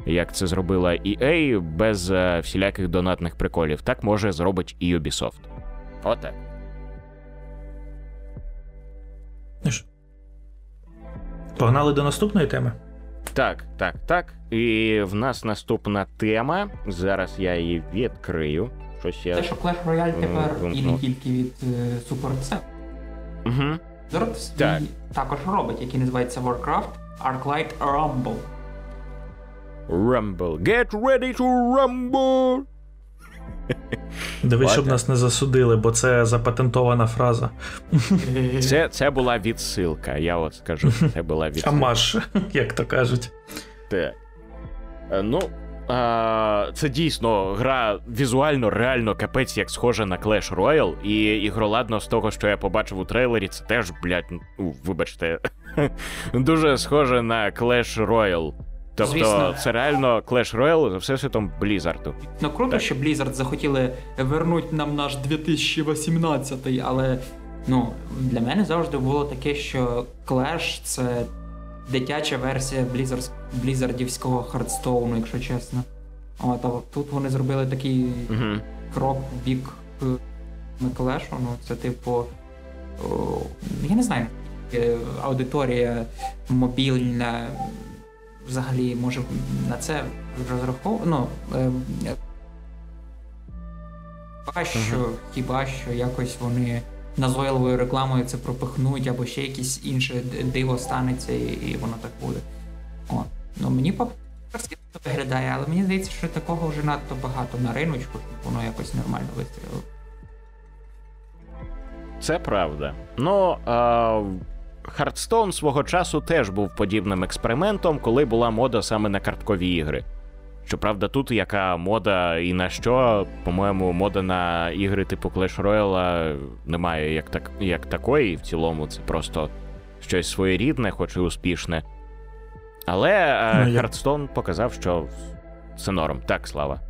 як це зробила EA без е, всіляких донатних приколів. Так може зробить і Ubisoft. Отак. Погнали до наступної теми. Так, так, так. І в нас наступна тема. Зараз я її відкрию. Щось я. Те, що Clash Royale тепер і не тільки від е, Super C. Угу. Зараз свій Так. також робить, який називається Warcraft Arclight Rumble. Rumble. Get ready to rumble! Дивись, щоб нас не засудили, бо це запатентована фраза. Це, це була відсилка, я от скажу. Це була відсилка. Амаш, як то кажуть. Так. Е, Ну, а, це дійсно гра візуально реально капець як схожа на Clash Royale, і ігроладно з того, що я побачив у трейлері, це теж, блядь, ну, вибачте, [laughs] дуже схоже на Clash Royale. Тобто, Звісно. це реально Clash Royale за всесвітом Blizzard. Ну круто, Так. що Blizzard захотіли вернути нам наш 2018, але ну, для мене завжди було таке, що Clash це дитяча версія Blizzard, Blizzardівського Хардстоуну, якщо чесно. От, а тут вони зробили такий Угу. крок в бік е, Clash, ну це типу. я не знаю, е, аудиторія мобільна взагалі може на це розраховувати. Ну, е, хіба що, хіба що якось вони назойливою рекламою це пропихнуть, або ще якесь інше диво станеться, і, і воно так буде. О, ну мені по красиво виглядає, але мені здається, що такого вже надто багато на риночку, щоб воно якось нормально вистрілило. Це правда. Ну, а, Hearthstone свого часу теж був подібним експериментом, коли була мода саме на карткові ігри. Щоправда, тут яка мода і на що, по-моєму, мода на ігри типу Clash Royale немає як так, як такої. В цілому, це просто щось своєрідне, хоч і успішне. Але Hearthstone ну, показав, що це норм. Так, слава.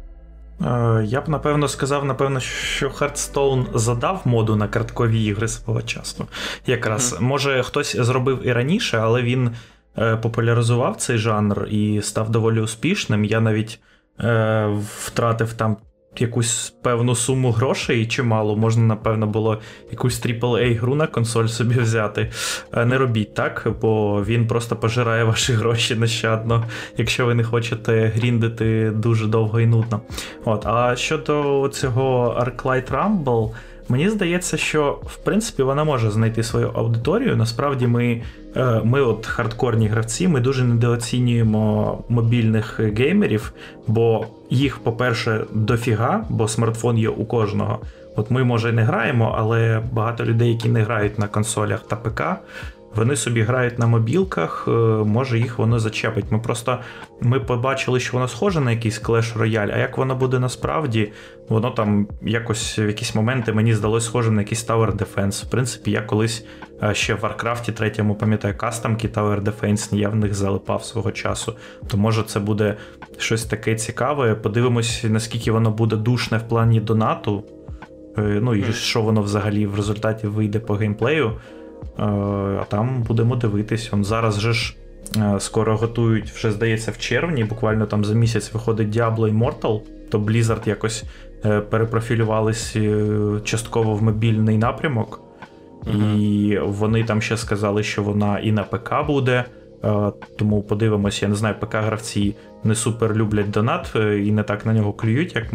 Е, я б напевно сказав, напевно, що Hearthstone задав моду на карткові ігри свого часу. Якраз mm-hmm. може хтось зробив і раніше, але він е, популяризував цей жанр і став доволі успішним. Я навіть е, втратив там якусь певну суму грошей чимало, можна, напевно, було якусь aaa гру на консоль собі взяти. Е, не робіть так, бо він просто пожирає ваші гроші нещадно, якщо ви не хочете гріндити дуже довго і нудно. От, А щодо цього Arclight Rumble. Мені здається, що в принципі вона може знайти свою аудиторію. Насправді, ми, е, ми от хардкорні гравці, ми дуже недооцінюємо мобільних геймерів, бо їх, по-перше, дофіга, бо смартфон є у кожного. От ми, може, не граємо, але багато людей, які не грають на консолях та ПК, вони собі грають на мобілках, е, може їх воно зачепить. Ми просто ми побачили, що воно схоже на якийсь Clash Royale, а як воно буде насправді, воно там якось в якісь моменти мені здалося схоже на якийсь Tower Defense. В принципі, я колись е, ще в Warcraft третьому пам'ятаю кастомки Tower Defense, я в них залипав свого часу. То може це буде щось таке цікаве. Подивимось, наскільки воно буде душне в плані донату. Е, ну і що воно взагалі в результаті вийде по геймплею. Е, а там будемо дивитись. Он Зараз же ж е, скоро готують, вже здається, в червні, буквально там за місяць виходить Diablo Immortal, то Blizzard якось е, перепрофілювались частково в мобільний напрямок. Uh-huh. І вони там ще сказали, що вона і на ПК буде. Тому подивимося, я не знаю, ПК-гравці не супер люблять донат і не так на нього клюють, як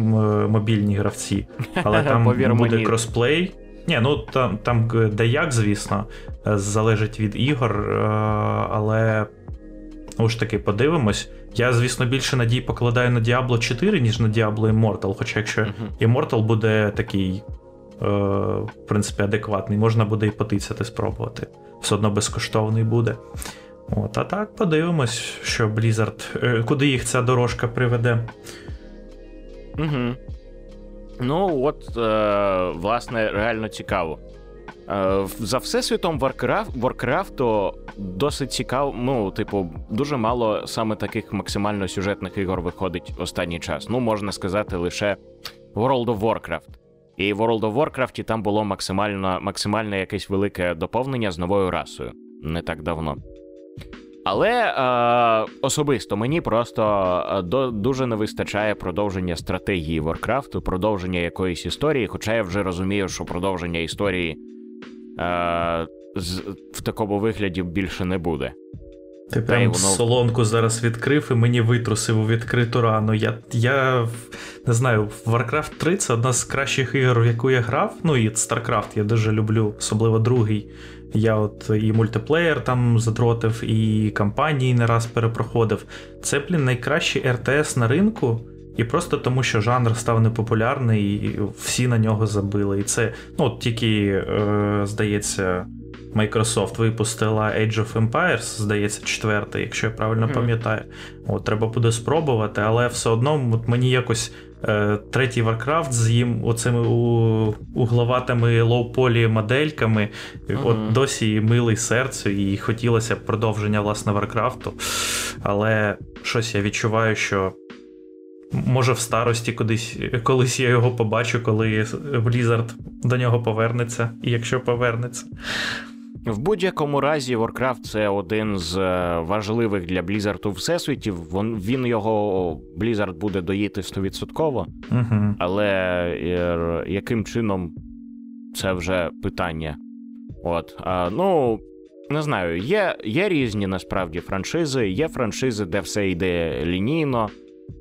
мобільні гравці. [laughs] Але там буде кросплей. Ні, ну там там де як, звісно, е, залежить від ігор, е, але ну ж таки подивимось. Я, звісно, більше надій покладаю на Diablo 4, ніж на Diablo Immortal. Хоча якщо. Immortal буде такий, е, в принципі, адекватний, можна буде і потицяти, спробувати. Все одно безкоштовний буде. От, А так, подивимось, що Blizzard, куди їх ця дорожка приведе. Угу. Ну, от, е, власне, реально цікаво. Е, За всесвітом Warcraft, Warcraft досить цікаво. Ну, типу, дуже мало саме таких максимально сюжетних ігор виходить останній час. Ну, можна сказати, лише World of Warcraft. І в World of Warcraft там було максимально максимальне якесь велике доповнення з новою расою не так давно. Але е, особисто мені просто е, до, дуже не вистачає продовження стратегії Warcraft, продовження якоїсь історії, хоча я вже розумію, що продовження історії е, з, в такому вигляді більше не буде. Ти прям воно... солонку зараз відкрив і мені витрусив у відкриту рану. Я я не знаю, Warcraft 3 це одна з кращих ігор, в яку я грав. Ну і StarCraft я дуже люблю, особливо другий. Я от і мультиплеєр там задротив, і кампанії не раз перепроходив. Це, блін, найкращий РТС на ринку. І просто тому, що жанр став непопулярний, і всі на нього забили. І це, ну, от тільки, е, здається, Microsoft випустила Age of Empires, здається, четвертий, якщо я правильно mm. пам'ятаю. От, Треба буде спробувати, але все одно от мені якось третій Warcraft з їм оцими угловатими лоу-полі модельками. Uh-huh. От досі милий серцю, і хотілося б продовження власне Варкрафту. Але щось я відчуваю, що. Може, в старості кудись, колись я його побачу, коли Blizzard до нього повернеться, і якщо повернеться. В будь-якому разі, Warcraft це один з е, важливих для Blizzard всесвітів. Він його Blizzard буде доїти 100%. Угу. Але е, яким чином це вже питання? От, а, ну. Не знаю, є є різні насправді франшизи. Є франшизи, де все йде лінійно,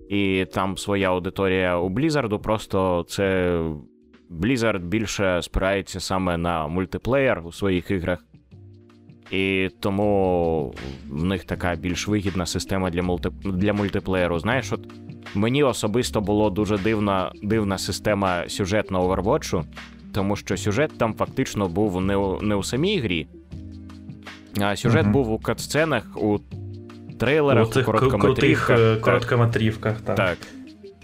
і там своя аудиторія у Blizzard, Просто це Blizzard більше спирається саме на мультиплеєр у своїх іграх. І тому в них така більш вигідна система для мульти... для мультиплеєру. Знаєш, от мені особисто було дуже дивна дивна система сюжетного Overwatch, тому що сюжет там фактично був не у, не у самій грі, а сюжет uh-huh. був у катсценах, у трейлерах, у цих короткометрівках. крутих короткометрівках. Так. так.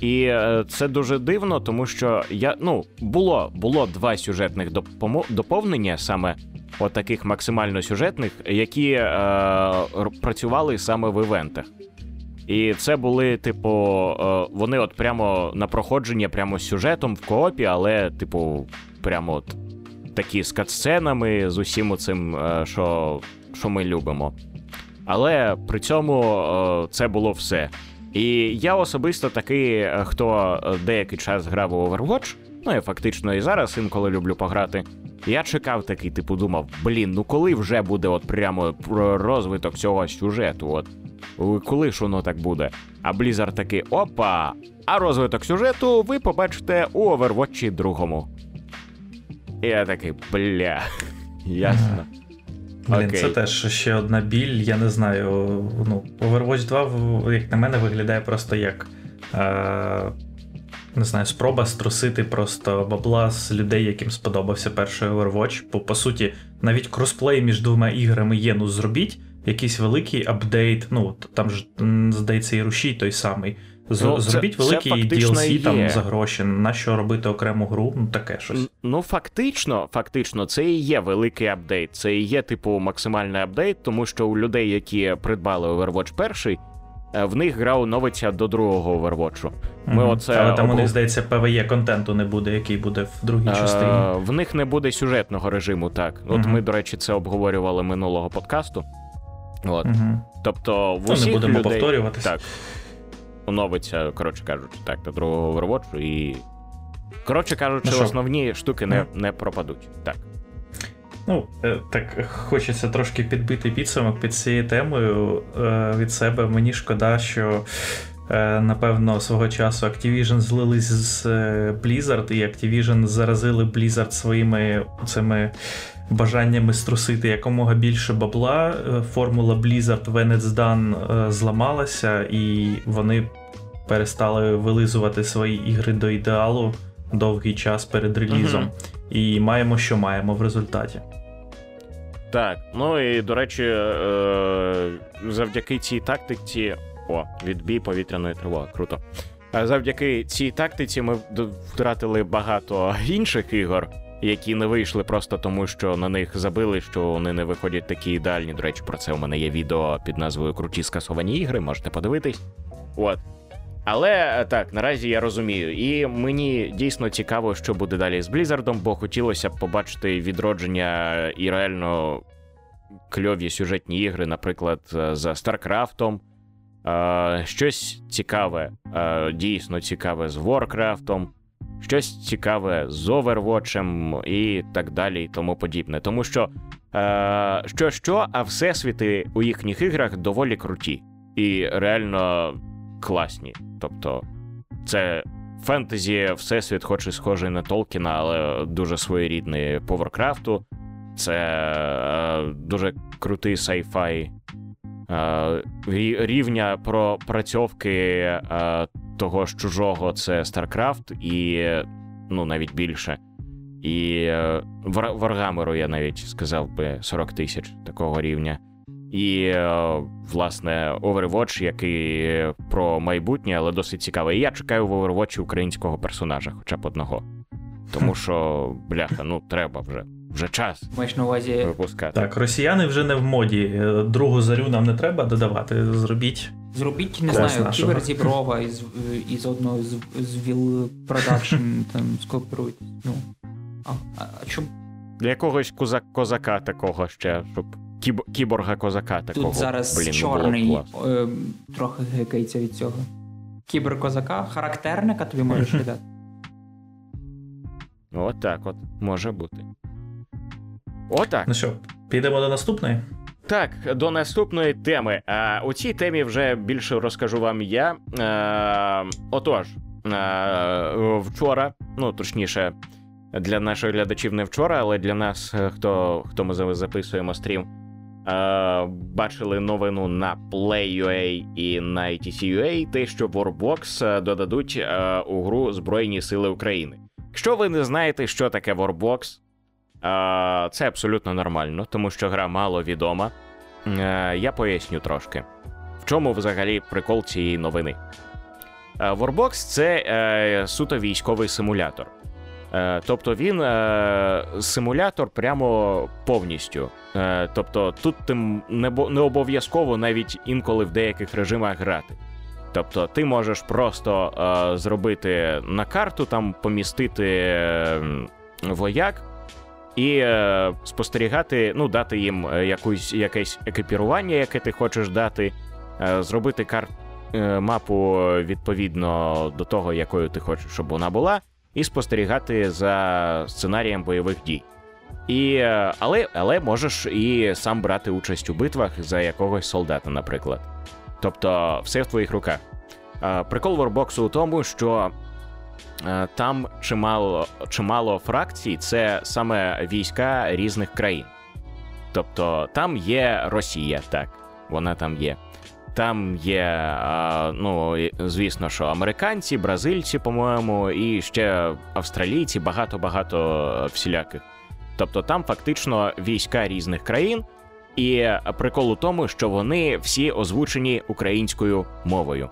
І е, це дуже дивно, тому що я ну було було два сюжетних допомо- доповнення, саме от таких максимально сюжетних, які е, працювали саме в івентах. І це були, типу, е, вони от прямо на проходження, прямо з сюжетом в коопі, але, типу, прямо от такі з катсценами, з усім цим, е, що, що ми любимо. Але при цьому е, це було все. І я особисто такий, е, хто деякий час грав у Overwatch, ну я фактично і зараз інколи люблю пограти. Я чекав такий, типу, думав, блін, ну коли вже буде от прямо розвиток цього сюжету? От коли ж воно так буде? А Blizzard такий опа! А розвиток сюжету ви побачите у Overwatch другому. І я такий, бля, [laughs] ясно. Блін, Окей. це теж ще одна біль, я не знаю. Ну, Overwatch 2, як на мене, виглядає просто як. Е- не знаю, спроба струсити просто бабла з людей, яким сподобався перший Overwatch. Бо, по суті, навіть кросплей між двома іграми є, ну зробіть якийсь великий апдейт. Ну, там ж, здається, і рушій той самий. З, ну, зробіть це, великий це DLC там за гроші. На що робити окрему гру? Ну таке щось. Ну фактично, фактично, це і є великий апдейт. Це і є, типу, максимальний апдейт, тому що у людей, які придбали Overwatch перший, в них гра оновиться до другого Overwatch. Ми mm оце Але там обл... у них здається, PvE контенту не буде, який буде в другій частині. В них не буде сюжетного режиму, так. От mm ми, до речі, це обговорювали минулого подкасту. От. mm Тобто, в усіх не будемо людей... повторюватись. Так оновиться, коротше кажучи, так, до другого Overwatch і. Коротше кажучи, ну, основні штуки не, не пропадуть. Так. Ну, е, так хочеться трошки підбити підсумок під цією темою е, від себе. Мені шкода, що. Е, напевно, свого часу Activision злились з Blizzard, і Activision заразили Blizzard своїми цими бажаннями струсити якомога більше бабла. Формула Blizzard when it's done зламалася, і вони перестали вилизувати свої ігри до ідеалу довгий час перед релізом. uh І маємо, що маємо в результаті. Так, ну і до речі, е- завдяки цій тактиці. О, відбій повітряної тривоги, круто. Завдяки цій тактиці ми втратили багато інших ігор, які не вийшли просто тому, що на них забили, що вони не виходять такі ідеальні. До речі, про це у мене є відео під назвою Круті скасовані ігри, можете подивитись. От. Але е, так, наразі я розумію, і мені дійсно цікаво, що буде далі з Блізардом, бо хотілося б побачити відродження і реально кльові сюжетні ігри, наприклад, е, за Старкрафтом. Щось цікаве, е, дійсно цікаве з Воркрафтом, щось цікаве з Overwatch і так далі, і тому подібне. Тому що що, що, а всесвіти у їхніх іграх доволі круті. І реально класні. Тобто, це фентезі, всесвіт, хоч і схожий на Толкіна, але дуже своєрідний по Варкрафту. Це е, дуже крутий сайфай е, рівня пропрацьовки е, того ж чужого це StarCraft і ну, навіть більше. І е, Варгамеру я навіть сказав би 40 тисяч такого рівня. І, е, власне, Overwatch, який про майбутнє, але досить цікавий. І я чекаю в Overwatch українського персонажа, хоча б одного. Тому [laughs] що, бляха, ну треба вже. Вже час Маєш на увазі випускати. Так, росіяни вже не в моді. Е, другу зарю нам не треба додавати. Зробіть. Зробіть, не знаю, кібер зіброва із із одного з, з Will Production [laughs] там скооперуйте. Ну. А, а, а чому? Для якогось козак, козака такого ще, щоб кіборга козака такого. Тут зараз Блін, чорний е, трохи гикається від цього. Кібер козака, характерника тобі можеш [laughs] віддати. От так от може бути. Отак. Ну що, підемо до наступної? Так, до наступної теми. А, У цій темі вже більше розкажу вам я. А, Отож, а, вчора, ну точніше, для наших глядачів не вчора, але для нас, хто хто ми записуємо стрім, Е, бачили новину на Play.ua і на ITC.ua, те, що Warbox е, додадуть е, у гру Збройні Сили України. Якщо ви не знаєте, що таке Warbox, це абсолютно нормально, тому що гра мало відома. Я поясню трошки. в чому взагалі прикол цієї новини? Warbox – це е, суто військовий симулятор. Е, тобто він е, симулятор прямо повністю. Е, тобто тут ти не, обов'язково навіть інколи в деяких режимах грати. Тобто ти можеш просто е, зробити на карту, там помістити е, вояк і е, спостерігати, ну, дати їм якусь, якесь екіпірування, яке ти хочеш дати, зробити кар- мапу відповідно до того, якою ти хочеш, щоб вона була, і спостерігати за сценарієм бойових дій. І, е, Але але можеш і сам брати участь у битвах за якогось солдата, наприклад. Тобто, все в твоїх руках. Прикол Ворбоксу у тому, що е, там чимало чимало фракцій це саме війська різних країн. Тобто там є Росія, так, вона там є. Там є, ну, звісно, що американці, бразильці, по-моєму, і ще австралійці, багато-багато всіляких. Тобто там фактично війська різних країн, і прикол у тому, що вони всі озвучені українською мовою.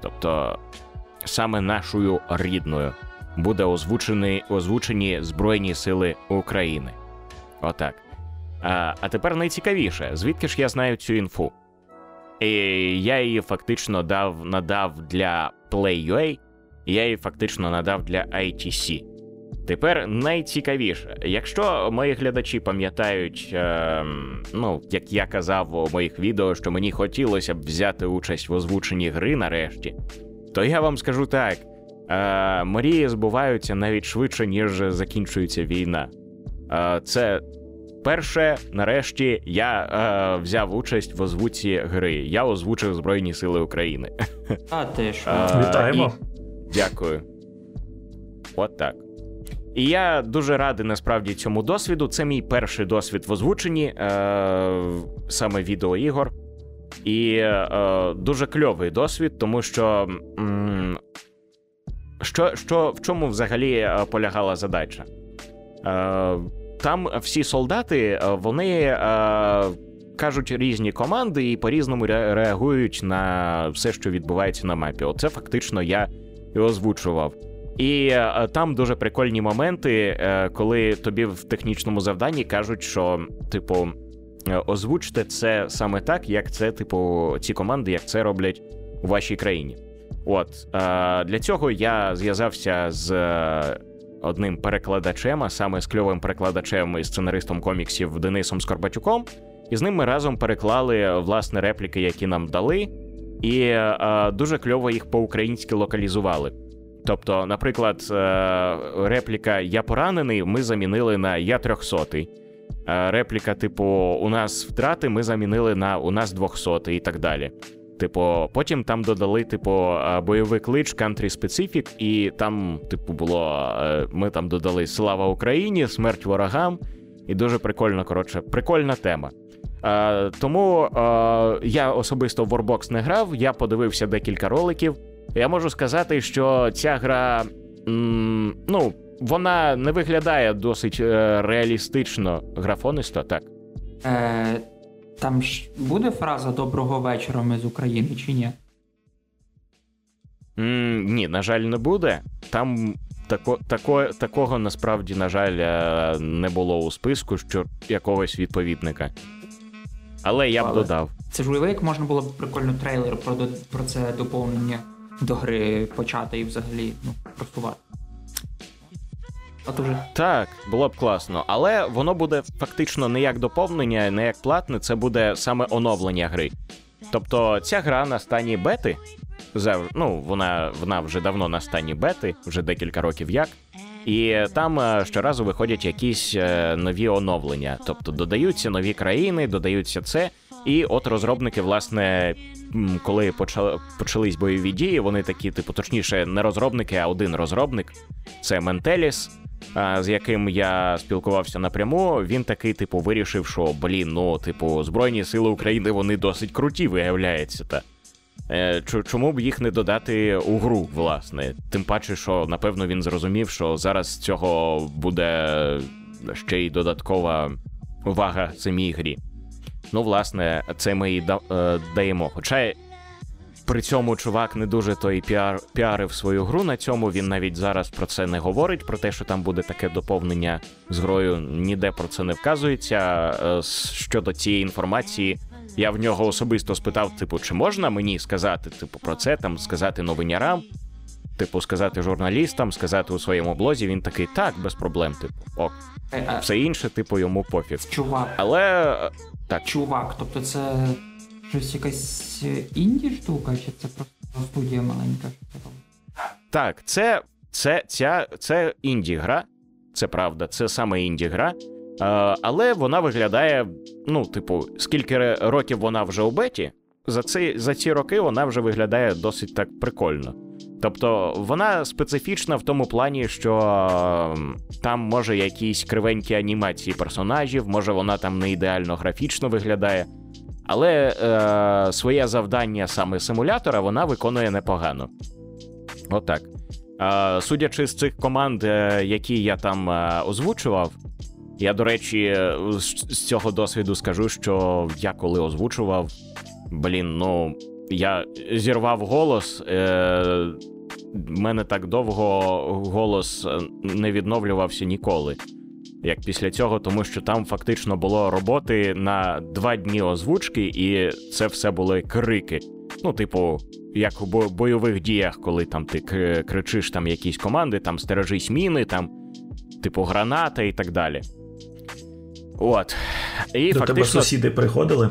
Тобто саме нашою рідною буде озвучені, озвучені Збройні Сили України. Отак. А а тепер найцікавіше, звідки ж я знаю цю інфу? І Я її фактично дав, надав для Play.ua, я її фактично надав для ITC. Тепер найцікавіше, якщо мої глядачі пам'ятають, е, ну як я казав у моїх відео, що мені хотілося б взяти участь в озвученні гри нарешті, то я вам скажу так: е, мрії збуваються навіть швидше, ніж закінчується війна. Е, це перше, нарешті, я е, взяв участь в озвуці гри. Я озвучив Збройні Сили України. [laughs] А ти що? Вітаємо. Дякую. От так. І я дуже радий насправді цьому досвіду. Це мій перший досвід в озвученні, е, саме відеоігор. І е, дуже кльовий досвід, тому що м, що, що в чому взагалі е, полягала задача? Е, Там всі солдати, е, вони е, кажуть різні команди і по-різному реагують на все, що відбувається на мапі. Оце фактично я і озвучував. І е, там дуже прикольні моменти, коли тобі в технічному завданні кажуть, що, типу, озвучте це саме так, як це, типу, ці команди, як це роблять у вашій країні. От для цього я зв'язався з одним перекладачем, а саме з кльовим перекладачем і сценаристом коміксів Денисом Скорбатюком. І з ним ми разом переклали власне репліки, які нам дали, і дуже кльово їх по-українськи локалізували. Тобто, наприклад, е, репліка Я поранений ми замінили на Я трьохсотий. Е, репліка, типу, у нас втрати ми замінили на у нас двохсотий і так далі. Типу, потім там додали, типу, е, бойовий клич Country Specific, і там, типу, було. Ми там додали Слава Україні, смерть ворогам. І дуже прикольно, коротше, прикольна тема. Е, Тому е, я особисто в Warbox не грав, я подивився декілька роликів. Я можу сказати, що ця гра, м, ну, вона не виглядає досить е, реалістично графонисто, так. Е, Там ж буде фраза доброго вечора ми з України чи ні? М, Ні, на жаль, не буде. Там тако, тако, такого насправді, на жаль, е, не було у списку що якогось відповідника. Але я б Але додав. Це ж уяви, як можна було б прикольно трейлер про, про це доповнення до гри почати і взагалі ну, просувати. От уже. Так, було б класно, але воно буде фактично не як доповнення, не як платне, це буде саме оновлення гри. Тобто ця гра на стані бети, ну, вона вона вже давно на стані бети, вже декілька років як. І там е, щоразу виходять якісь е, нові оновлення, тобто додаються нові країни, додаються це. І от розробники, власне, коли почали почались бойові дії, вони такі, типу, точніше, не розробники, а один розробник це Ментеліс, з яким я спілкувався напряму. Він такий, типу, вирішив, що блін, ну, типу, Збройні Сили України вони досить круті, виявляється. та. Е, чому б їх не додати у гру, власне? Тим паче, що напевно він зрозумів, що зараз цього буде ще й додаткова увага самій грі. Ну, власне, це ми і е, даємо. Хоча при цьому чувак не дуже той піар, піарив свою гру на цьому. Він навіть зараз про це не говорить, про те, що там буде таке доповнення з грою. Ніде про це не вказується. Е, щодо цієї інформації, я в нього особисто спитав: типу, чи можна мені сказати, типу, про це там, сказати новинярам, типу, сказати журналістам, сказати у своєму блозі. Він такий, так, без проблем. Типу, ок. Е, Все інше, типу, йому пофіг. Чувак. Але е, так, Чувак, тобто це щось якась інді штука, чи це просто студія маленька? Так, це це, ця, це інді-гра, це правда, це саме інді-гра. Е, але вона виглядає, ну, типу, скільки років вона вже у беті, за ці, за ці роки вона вже виглядає досить так прикольно. Тобто вона специфічна в тому плані, що е, там може якісь кривенькі анімації персонажів, може вона там не ідеально графічно виглядає. Але е, своє завдання саме симулятора вона виконує непогано. Отак. Е, судячи з цих команд, е, які я там е, озвучував, я, до речі, з цього досвіду скажу, що я коли озвучував, блін, ну я зірвав голос. Е, мене так довго голос не відновлювався ніколи. Як після цього, тому що там фактично було роботи на два дні озвучки, і це все були крики. Ну, типу, як у бойових діях, коли там ти кричиш там якісь команди, там стережись міни, там, типу, граната і так далі. От. І До фактично... тебе сусіди приходили?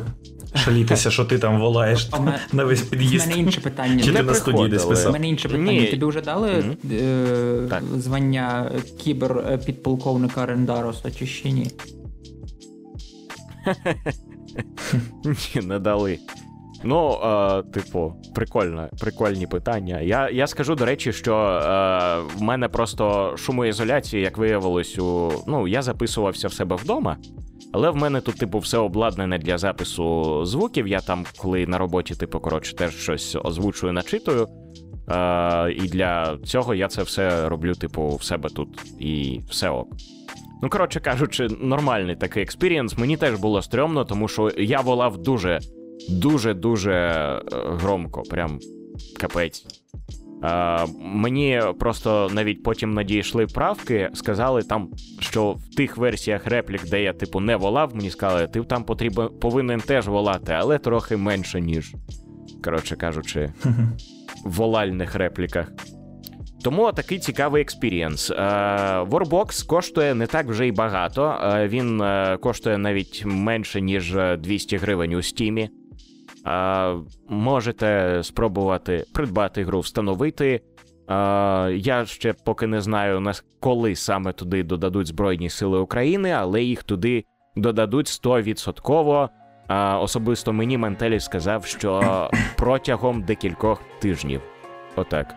Шалітися, що ти там волаєш на весь під'їзд. У мене інше питання. Чи ти на студії десь писав? У мене інше питання. Ні. Тобі вже дали mm-hmm. е- звання кіберпідполковника Рендароса, чи ще ні? [laughs] Ні, не дали. Ну, е, типу, прикольно, прикольні питання. Я я скажу, до речі, що е, в мене просто шумоізоляція, як виявилось, у ну, я записувався в себе вдома, але в мене тут, типу, все обладнане для запису звуків. Я там, коли на роботі, типу, коротше, теж щось озвучую, начитую. Е, І для цього я це все роблю, типу, в себе тут і все ок. Ну, коротше кажучи, нормальний такий experience. Мені теж було стрьомно, тому що я волав дуже дуже-дуже е, громко, прям капець. А, Мені просто навіть потім надійшли правки, сказали там, що в тих версіях реплік, де я, типу, не волав, мені сказали, ти там потрібен, повинен теж волати, але трохи менше, ніж, коротше кажучи, [laughs] в волальних репліках. Тому такий цікавий experience. Warbox коштує не так вже й багато. Він е, коштує навіть менше, ніж 200 гривень у Steam і. Можете спробувати придбати гру, встановити. Я ще поки не знаю, коли саме туди додадуть Збройні Сили України, але їх туди додадуть 100%. Особисто мені Ментелі сказав, що [coughs] протягом декількох тижнів. Отак.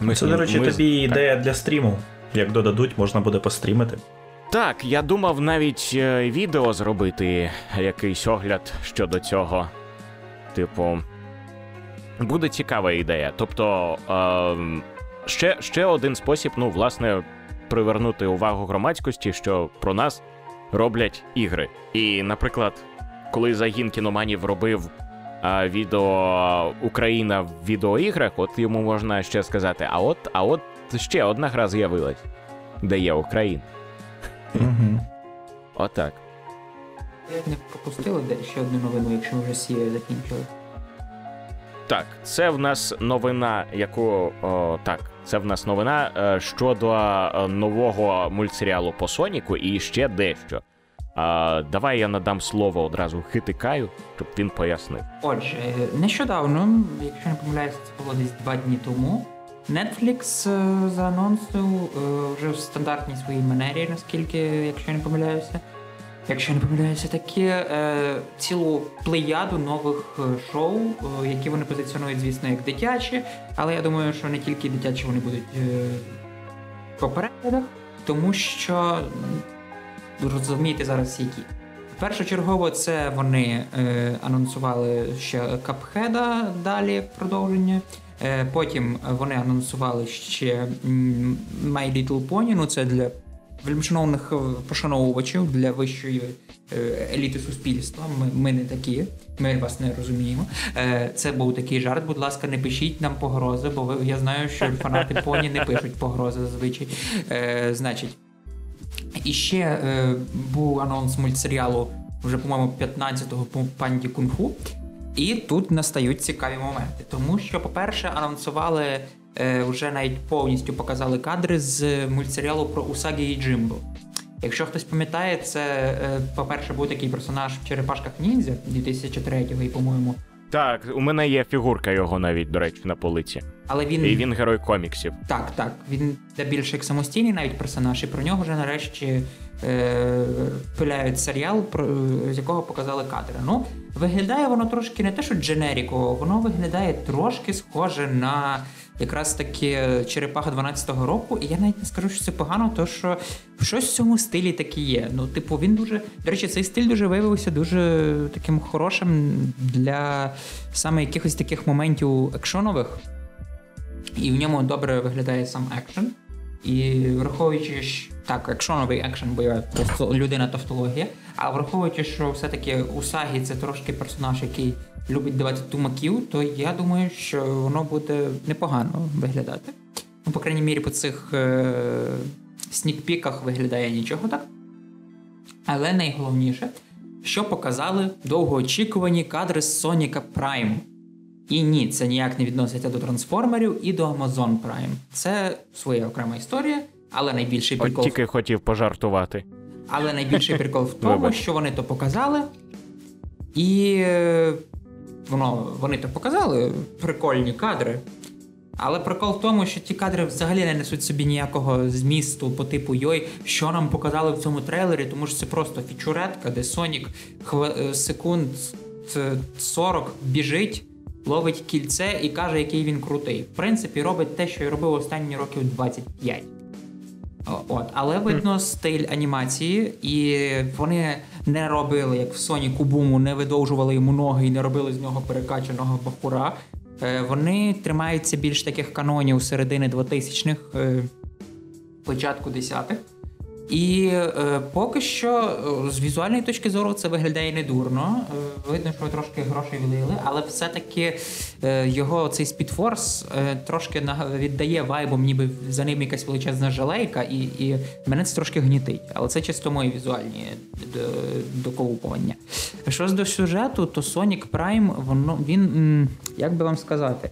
Ми, Це, до речі, ми... тобі ідея для стріму. Як додадуть, можна буде пострімити. Так, я думав навіть е, відео зробити, якийсь огляд щодо цього. Типу, буде цікава ідея. Тобто, е, ще ще один спосіб, ну, власне, привернути увагу громадськості, що про нас роблять ігри. І, наприклад, коли загін кіноманів робив а, відео Україна в відеоіграх, от йому можна ще сказати: а от, а от ще одна гра з'явилась, де є Україна. Отак. Не пропустили ще одну новину, якщо ми вже сіє закінчили. Так, це в нас новина, яку о, так, це в нас новина е, щодо е, нового мультсеріалу по Соніку і ще дещо. А, Давай я надам слово одразу хитикаю, щоб він пояснив. Отже, нещодавно, якщо не помиляюся, це було десь два дні тому. Netflix е, заанонсив вже в стандартній своїй манері, наскільки, якщо я не помиляюся, якщо не помиляюся, такі е, цілу плеяду нових е, шоу, е, які вони позиціонують, звісно, як дитячі, але я думаю, що не тільки дитячі вони будуть е, по переглядах, тому що розумієте зараз які. Першочергово це вони е, анонсували ще Капхеда далі продовження. Е, Потім вони анонсували ще My Little Pony, ну це для вельмишановних пошановувачів для вищої еліти суспільства. Ми ми не такі, ми вас не розуміємо. Це був такий жарт. Будь ласка, не пишіть нам погрози, бо ви, я знаю, що [laughs] фанати поні не пишуть погрози зазвичай. Значить. І ще е, був анонс мультсеріалу вже, по-моєму, 15-го по панді кунг-фу. І тут настають цікаві моменти. Тому що, по-перше, анонсували е, вже навіть повністю показали кадри з мультсеріалу про Усагі і Джимбо. Якщо хтось пам'ятає, це, е, по-перше, був такий персонаж в Черепашках Ніндзя 2003-го, і, по-моєму, так, у мене є фігурка його навіть, до речі, на полиці. Але він І він герой коміксів. Так, так. Він де більше як самостійний навіть персонаж, і про нього вже нарешті е, пиляють серіал, про з якого показали кадри. Ну, виглядає воно трошки не те, що дженеріково, воно виглядає трошки схоже на якраз таки черепаха 12-го року. І я навіть не скажу, що це погано, то що щось в цьому стилі таке є. Ну, типу, він дуже. До речі, цей стиль дуже виявився дуже таким хорошим для саме якихось таких моментів екшонових. І в ньому добре виглядає сам екшен. І враховуючи, так, екшоновий екшен, бо просто людина тавтологія. А враховуючи, що все-таки Усагі це трошки персонаж, який любить давати тумаків, то я думаю, що воно буде непогано виглядати. Ну, по крайній мірі, по цих е- снікпіках виглядає нічого так. Але найголовніше, що показали довгоочікувані кадри з Соніка Prime. І ні, це ніяк не відноситься до трансформерів і до Amazon Prime. Це своя окрема історія, але найбільший прикол. От тільки хотів пожартувати. Але найбільший прикол в тому, що вони то показали, і е, воно, вони то показали прикольні кадри. Але прикол в тому, що ті кадри взагалі не несуть собі ніякого змісту по типу Йой, що нам показали в цьому трейлері, тому що це просто фічуретка, де Сонік хв... Е, секунд 40 біжить ловить кільце і каже, який він крутий. В принципі, робить те, що й робив останні років 25. От, Але видно стиль анімації, і вони не робили, як в Соніку Буму, не видовжували йому ноги і не робили з нього перекачаного бахура. Е, вони тримаються більш таких канонів середини 2000-х, е, початку 10-х. І е, поки що е, з візуальної точки зору це виглядає недурно. Е, видно, що трошки грошей влили, але все-таки е, його цей speed force е, трошки віддає вайбом, ніби за ним якась величезна жалейка, і і мене це трошки гнітить. Але це чисто мої візуальні доколупування. Що до сюжету, то Sonic Prime, воно він, як би вам сказати,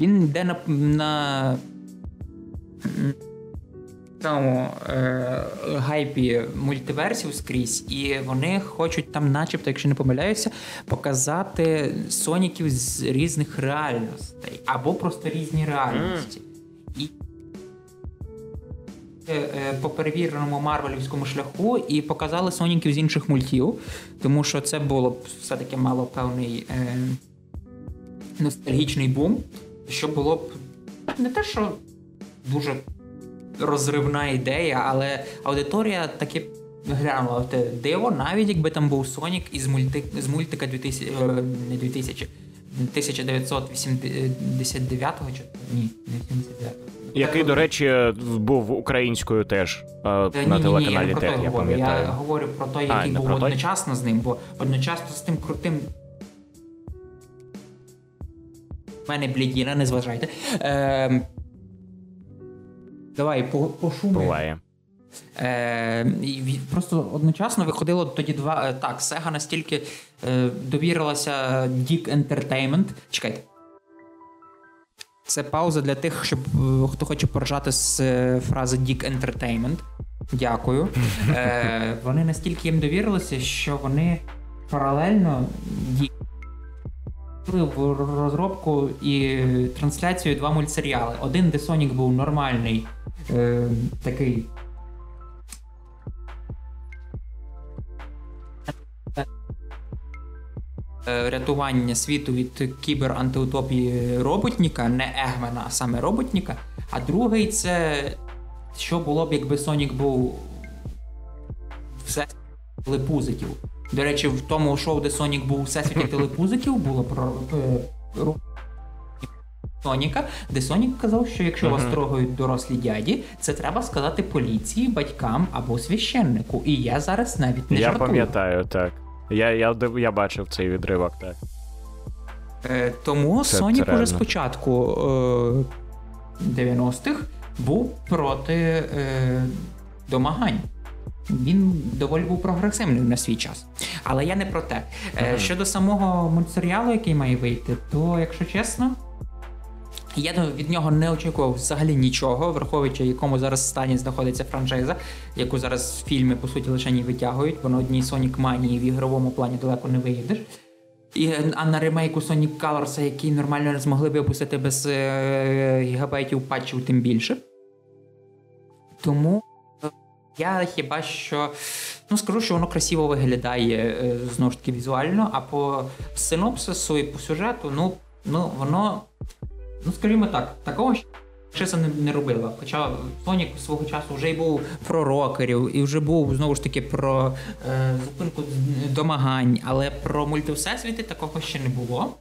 він йде на. на цьому е, гайпі мультиверсів скрізь, і вони хочуть там, начебто, якщо не помиляюся, показати соніків з різних реальностей або просто різні реальності. Mm. І е, е, по перевіреному марвелівському шляху і показали соніків з інших мультів, тому що це було б все-таки мало певний е, ностальгічний бум, що було б не те, що дуже розривна ідея, але аудиторія таки глянула те диво, навіть якби там був Сонік із мульти, з мультика 2000, е, не 2000, 1989-го чи ні, не 79-го. Який, до речі, був українською теж е, на ні, телеканалі ні, я ТЕТ, я пам'ятаю. Я говорю про той, який а, був одночасно той? з ним, бо одночасно з тим крутим. У мене блідіна, не зважайте. Е, Давай по, по шумі. Буває. Е, Просто одночасно виходило тоді два. Е, так, Сега настільки е, довірилася Dick Entertainment. Чекайте. Це пауза для тих, щоб е, хто хоче поржати з е, фрази Dick Entertainment. Дякую. Е, Вони настільки їм довірилися, що вони паралельно в розробку і трансляцію два мультсеріали. Один, де Сонік був нормальний е, такий. Е, рятування світу від кібер-антиутопії роботніка, не Егмена, а саме роботніка. А другий це що було б, якби Сонік був все телепузиків. До речі, в тому шоу, де Сонік був у всесвіті телепузиків, було про е, Соніка, де Сонік казав, що якщо вас трогають дорослі дяді, це треба сказати поліції, батькам або священнику. І я зараз навіть не я жартую. пам'ятаю, так. Я, я, я бачив цей відривок, так. Е, Тому Це- Сонік це уже спочатку е, 90-х був проти е, домагань. Він доволі був прогресивним на свій час. Але я не про те. Е, Щодо самого мультсеріалу, який має вийти, то, якщо чесно, я від нього не очікував взагалі нічого, враховуючи, в якому зараз стані знаходиться франшиза, яку зараз фільми, по суті, лише не витягують, бо на одній Sonic Mania в ігровому плані далеко не виїдеш. І, а на ремейку Sonic Colors, який нормально не змогли би опустити без е, гігабайтів патчів, тим більше. Тому е, я хіба що ну скажу, що воно красиво виглядає е, знову ж таки візуально, а по синопсису і по сюжету, ну, ну воно, ну скажімо так, такого ще це не, не робила. Хоча Сонік свого часу вже й був про рокерів, і вже був знову ж таки про е, зупинку домагань, але про мультивсесвіти такого ще не було.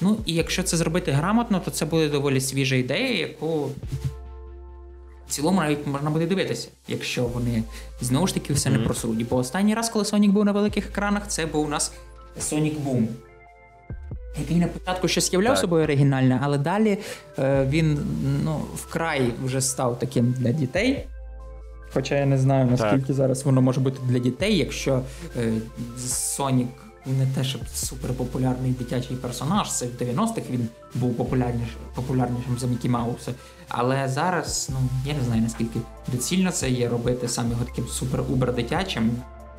Ну і якщо це зробити грамотно, то це буде доволі свіжа ідея, яку в цілому навіть можна буде дивитися, якщо вони знову ж таки все не просруть. Бо останній раз, коли Сонік був на великих екранах, це був у нас Sonic Boom. Який на початку щось являв Так. собою оригінальне, але далі е, він ну, вкрай вже став таким для дітей. Хоча я не знаю, наскільки зараз воно може бути для дітей, якщо е, Сонік не те, щоб суперпопулярний дитячий персонаж, це в 90-х він був популярніш, популярнішим за Мікі Мауса. Але зараз, ну я не знаю наскільки доцільно це є робити саме його таким супер-убер дитячим.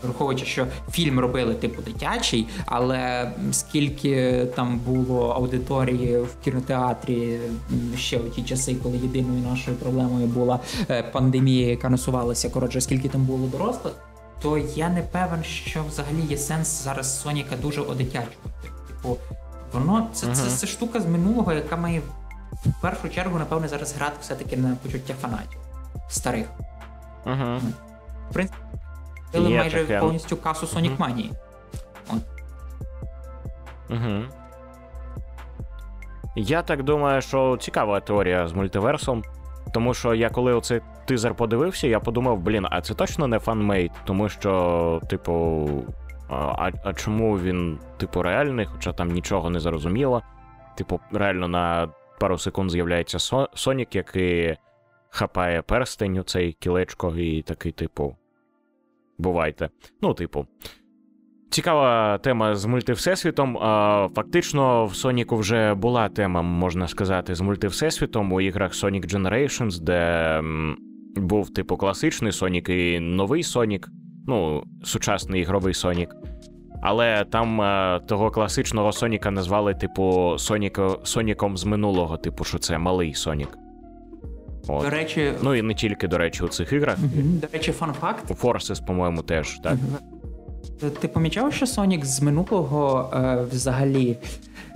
Враховуючи, що фільм робили типу дитячий, але скільки там було аудиторії в кінотеатрі ще у ті часи, коли єдиною нашою проблемою була е, пандемія, яка насувалася, коротше, скільки там було дорослих, то я не певен, що взагалі є сенс зараз Соніка дуже одитячувати. Типу, воно це, це, це штука з минулого, яка має в першу чергу, напевне, зараз грати все-таки на почуття фанатів старих. Угу. В принципі, Били є майже таке. повністю касу Sonic Mania. Угу. Я так думаю, що цікава теорія з мультиверсом. Тому що я коли оцей тизер подивився, я подумав, блін, а це точно не fan-made, тому що, типу, а, а чому він, типу, реальний, хоча там нічого не зрозуміло. Типу, реально на пару секунд з'являється Со- Сонік, який хапає перстень у цей кілечко, і такий, типу. Бувайте. Ну, типу. Цікава тема з мультивсесвітом. Фактично, в Соніку вже була тема, можна сказати, з мультивсесвітом у іграх Sonic Generations, де був типу класичний Сонік і новий Сонік, ну, сучасний ігровий Сонік. Але там е, того класичного Соніка назвали, типу, Соніко, Соніком з минулого, типу, що це малий Сонік. От. До речі, Ну і не тільки, до речі, у цих іграх. до речі, фан-факт. У Forces, по-моєму, теж, так? Ти помічав, що Сонік з минулого е, взагалі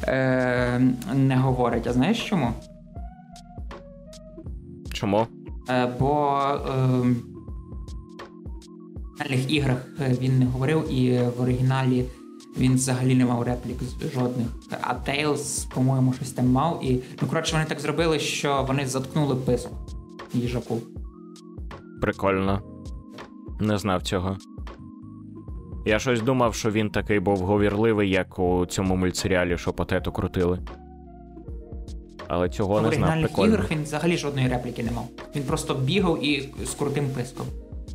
е, не говорить? А знаєш чому? Чому? Е, бо е, в оригінальних іграх він не говорив, і в оригіналі він взагалі не мав реплік жодних. А Тейлз, по-моєму, щось там мав. І ну коротше, вони так зробили, що вони заткнули писок їжаку. Прикольно. Не знав цього. Я щось думав, що він такий був говірливий, як у цьому мультсеріалі, що потету крутили. Але цього в не знав. оригінальних іграх він взагалі жодної репліки не мав. Він просто бігав і з крутим писком.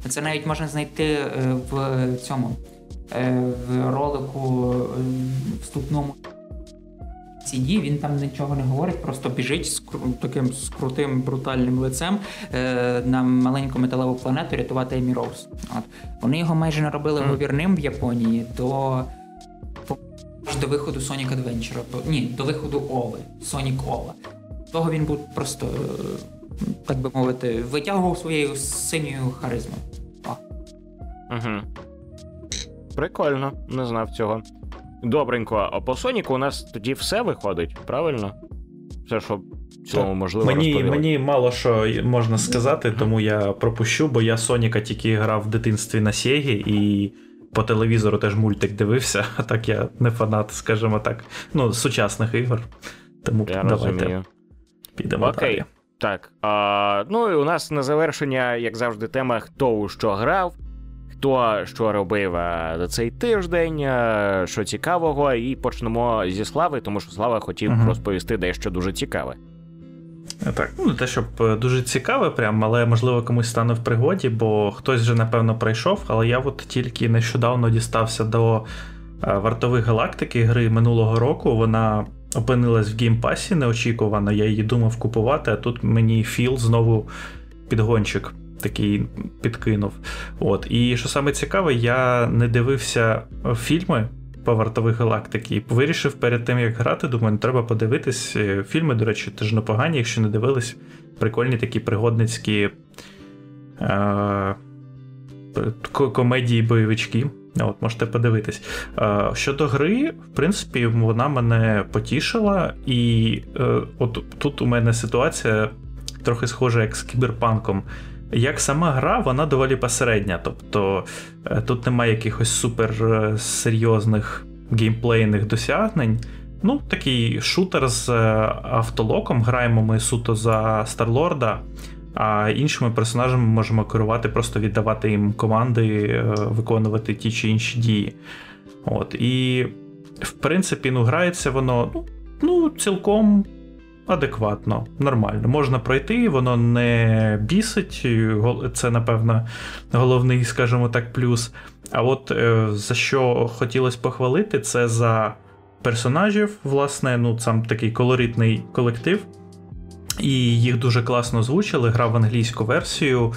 Це навіть можна знайти е, в цьому е, в ролику е, вступному CD, він там нічого не говорить, просто біжить з таким з крутим брутальним лицем е, на маленьку металеву планету рятувати Емі Роуз. От. Вони його майже наробили Мгм. говірним в Японії до аж до виходу Sonic Adventure. Ні, до виходу Ови, Sonic Ова. Того він був просто, е, так би мовити, витягував своєю синьою харизмою. Угу. Прикольно, не знав цього. Добренько, а по Соніку у нас тоді все виходить, правильно? Все, що в Так. можливо Мені, розповіли. мені мало що можна сказати, тому я пропущу, бо я Соніка тільки грав в дитинстві на Сєгі і по телевізору теж мультик дивився, [laughs] а так я не фанат, скажімо так, ну, сучасних ігор. Тому Я давайте. розумію. Підемо Окей. далі. Так. А, ну і у нас на завершення, як завжди, тема хто у що грав, хто що робив за цей тиждень, що цікавого, і почнемо зі слави, тому що Слава хотів Мгм. розповісти дещо дуже цікаве. Так, ну не те, щоб е, дуже цікаве, прям, але можливо комусь стане в пригоді, бо хтось вже напевно пройшов, але я от тільки нещодавно дістався до е, вартових галактики гри минулого року. Вона опинилась в Game Pass і неочікувано. Я її думав купувати, а тут мені Філ знову підгончик такий підкинув. От. І що саме цікаве, я не дивився фільми по вартових галактики. І вирішив перед тим, як грати, думаю, треба подивитись. Е, Фільми, до речі, теж непогані, якщо не дивились. Прикольні такі пригодницькі е- ко- комедії бойовички. От, можете подивитись. Е, щодо гри, в принципі, вона мене потішила, і е, от тут у мене ситуація трохи схожа як з кіберпанком. Як сама гра, вона доволі посередня. Тобто е, тут немає якихось супер е, серйозних геймплейних досягнень. Ну, такий шутер з е, автолоком. Граємо ми суто за Старлорда, а іншими персонажами можемо керувати, просто віддавати їм команди, виконувати ті чи інші дії. От. І, в принципі, ну, грається воно ну, ну, цілком адекватно, нормально. Можна пройти, воно не бісить. Це, напевно, головний, скажімо так, плюс. А от е, за що хотілося похвалити, це за персонажів, власне, ну, сам такий колоритний колектив. І їх дуже класно озвучили. Грав в англійську версію.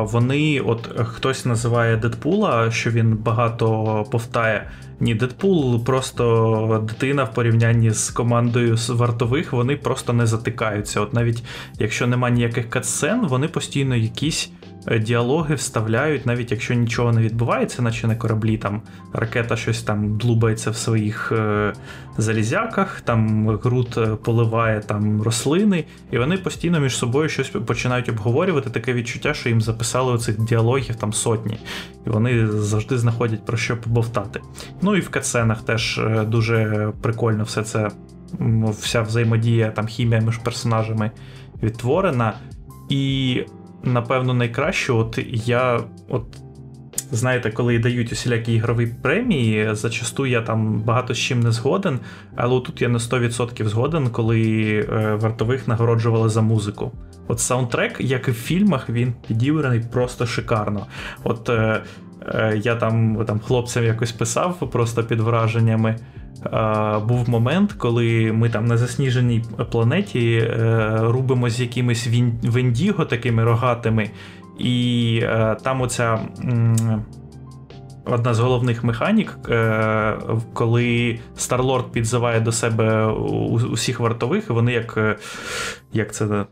Вони, от хтось називає Дедпула, що він багато повтає. Ні, Дедпул просто дитина в порівнянні з командою з вартових, вони просто не затикаються. От навіть якщо нема ніяких катсцен, вони постійно якісь діалоги вставляють, навіть якщо нічого не відбувається, наче на кораблі там ракета щось там длубається в своїх е, залізяках, там Грут е, поливає там рослини, і вони постійно між собою щось починають обговорювати. Таке відчуття, що їм записали оцих діалогів там сотні, і вони завжди знаходять про що побовтати. Ну і в катсценах теж е, дуже прикольно все це. Вся взаємодія, там хімія між персонажами відтворена. І, напевно, найкраще, от я, от знаєте, коли дають усілякі ігрові премії, зачасту я там багато з чим не згоден, але тут я на 100% згоден, коли е, вартових нагороджували за музику. От саундтрек, як і в фільмах, він підібраний просто шикарно. От е, е, я там, там хлопцям якось писав просто під враженнями. Був момент, коли ми там на засніженій планеті е, рубимо з якимись вендіго такими рогатими, і е, там оця. Одна з головних механік, е, коли Старлорд підзиває до себе усіх вартових, і вони як, як це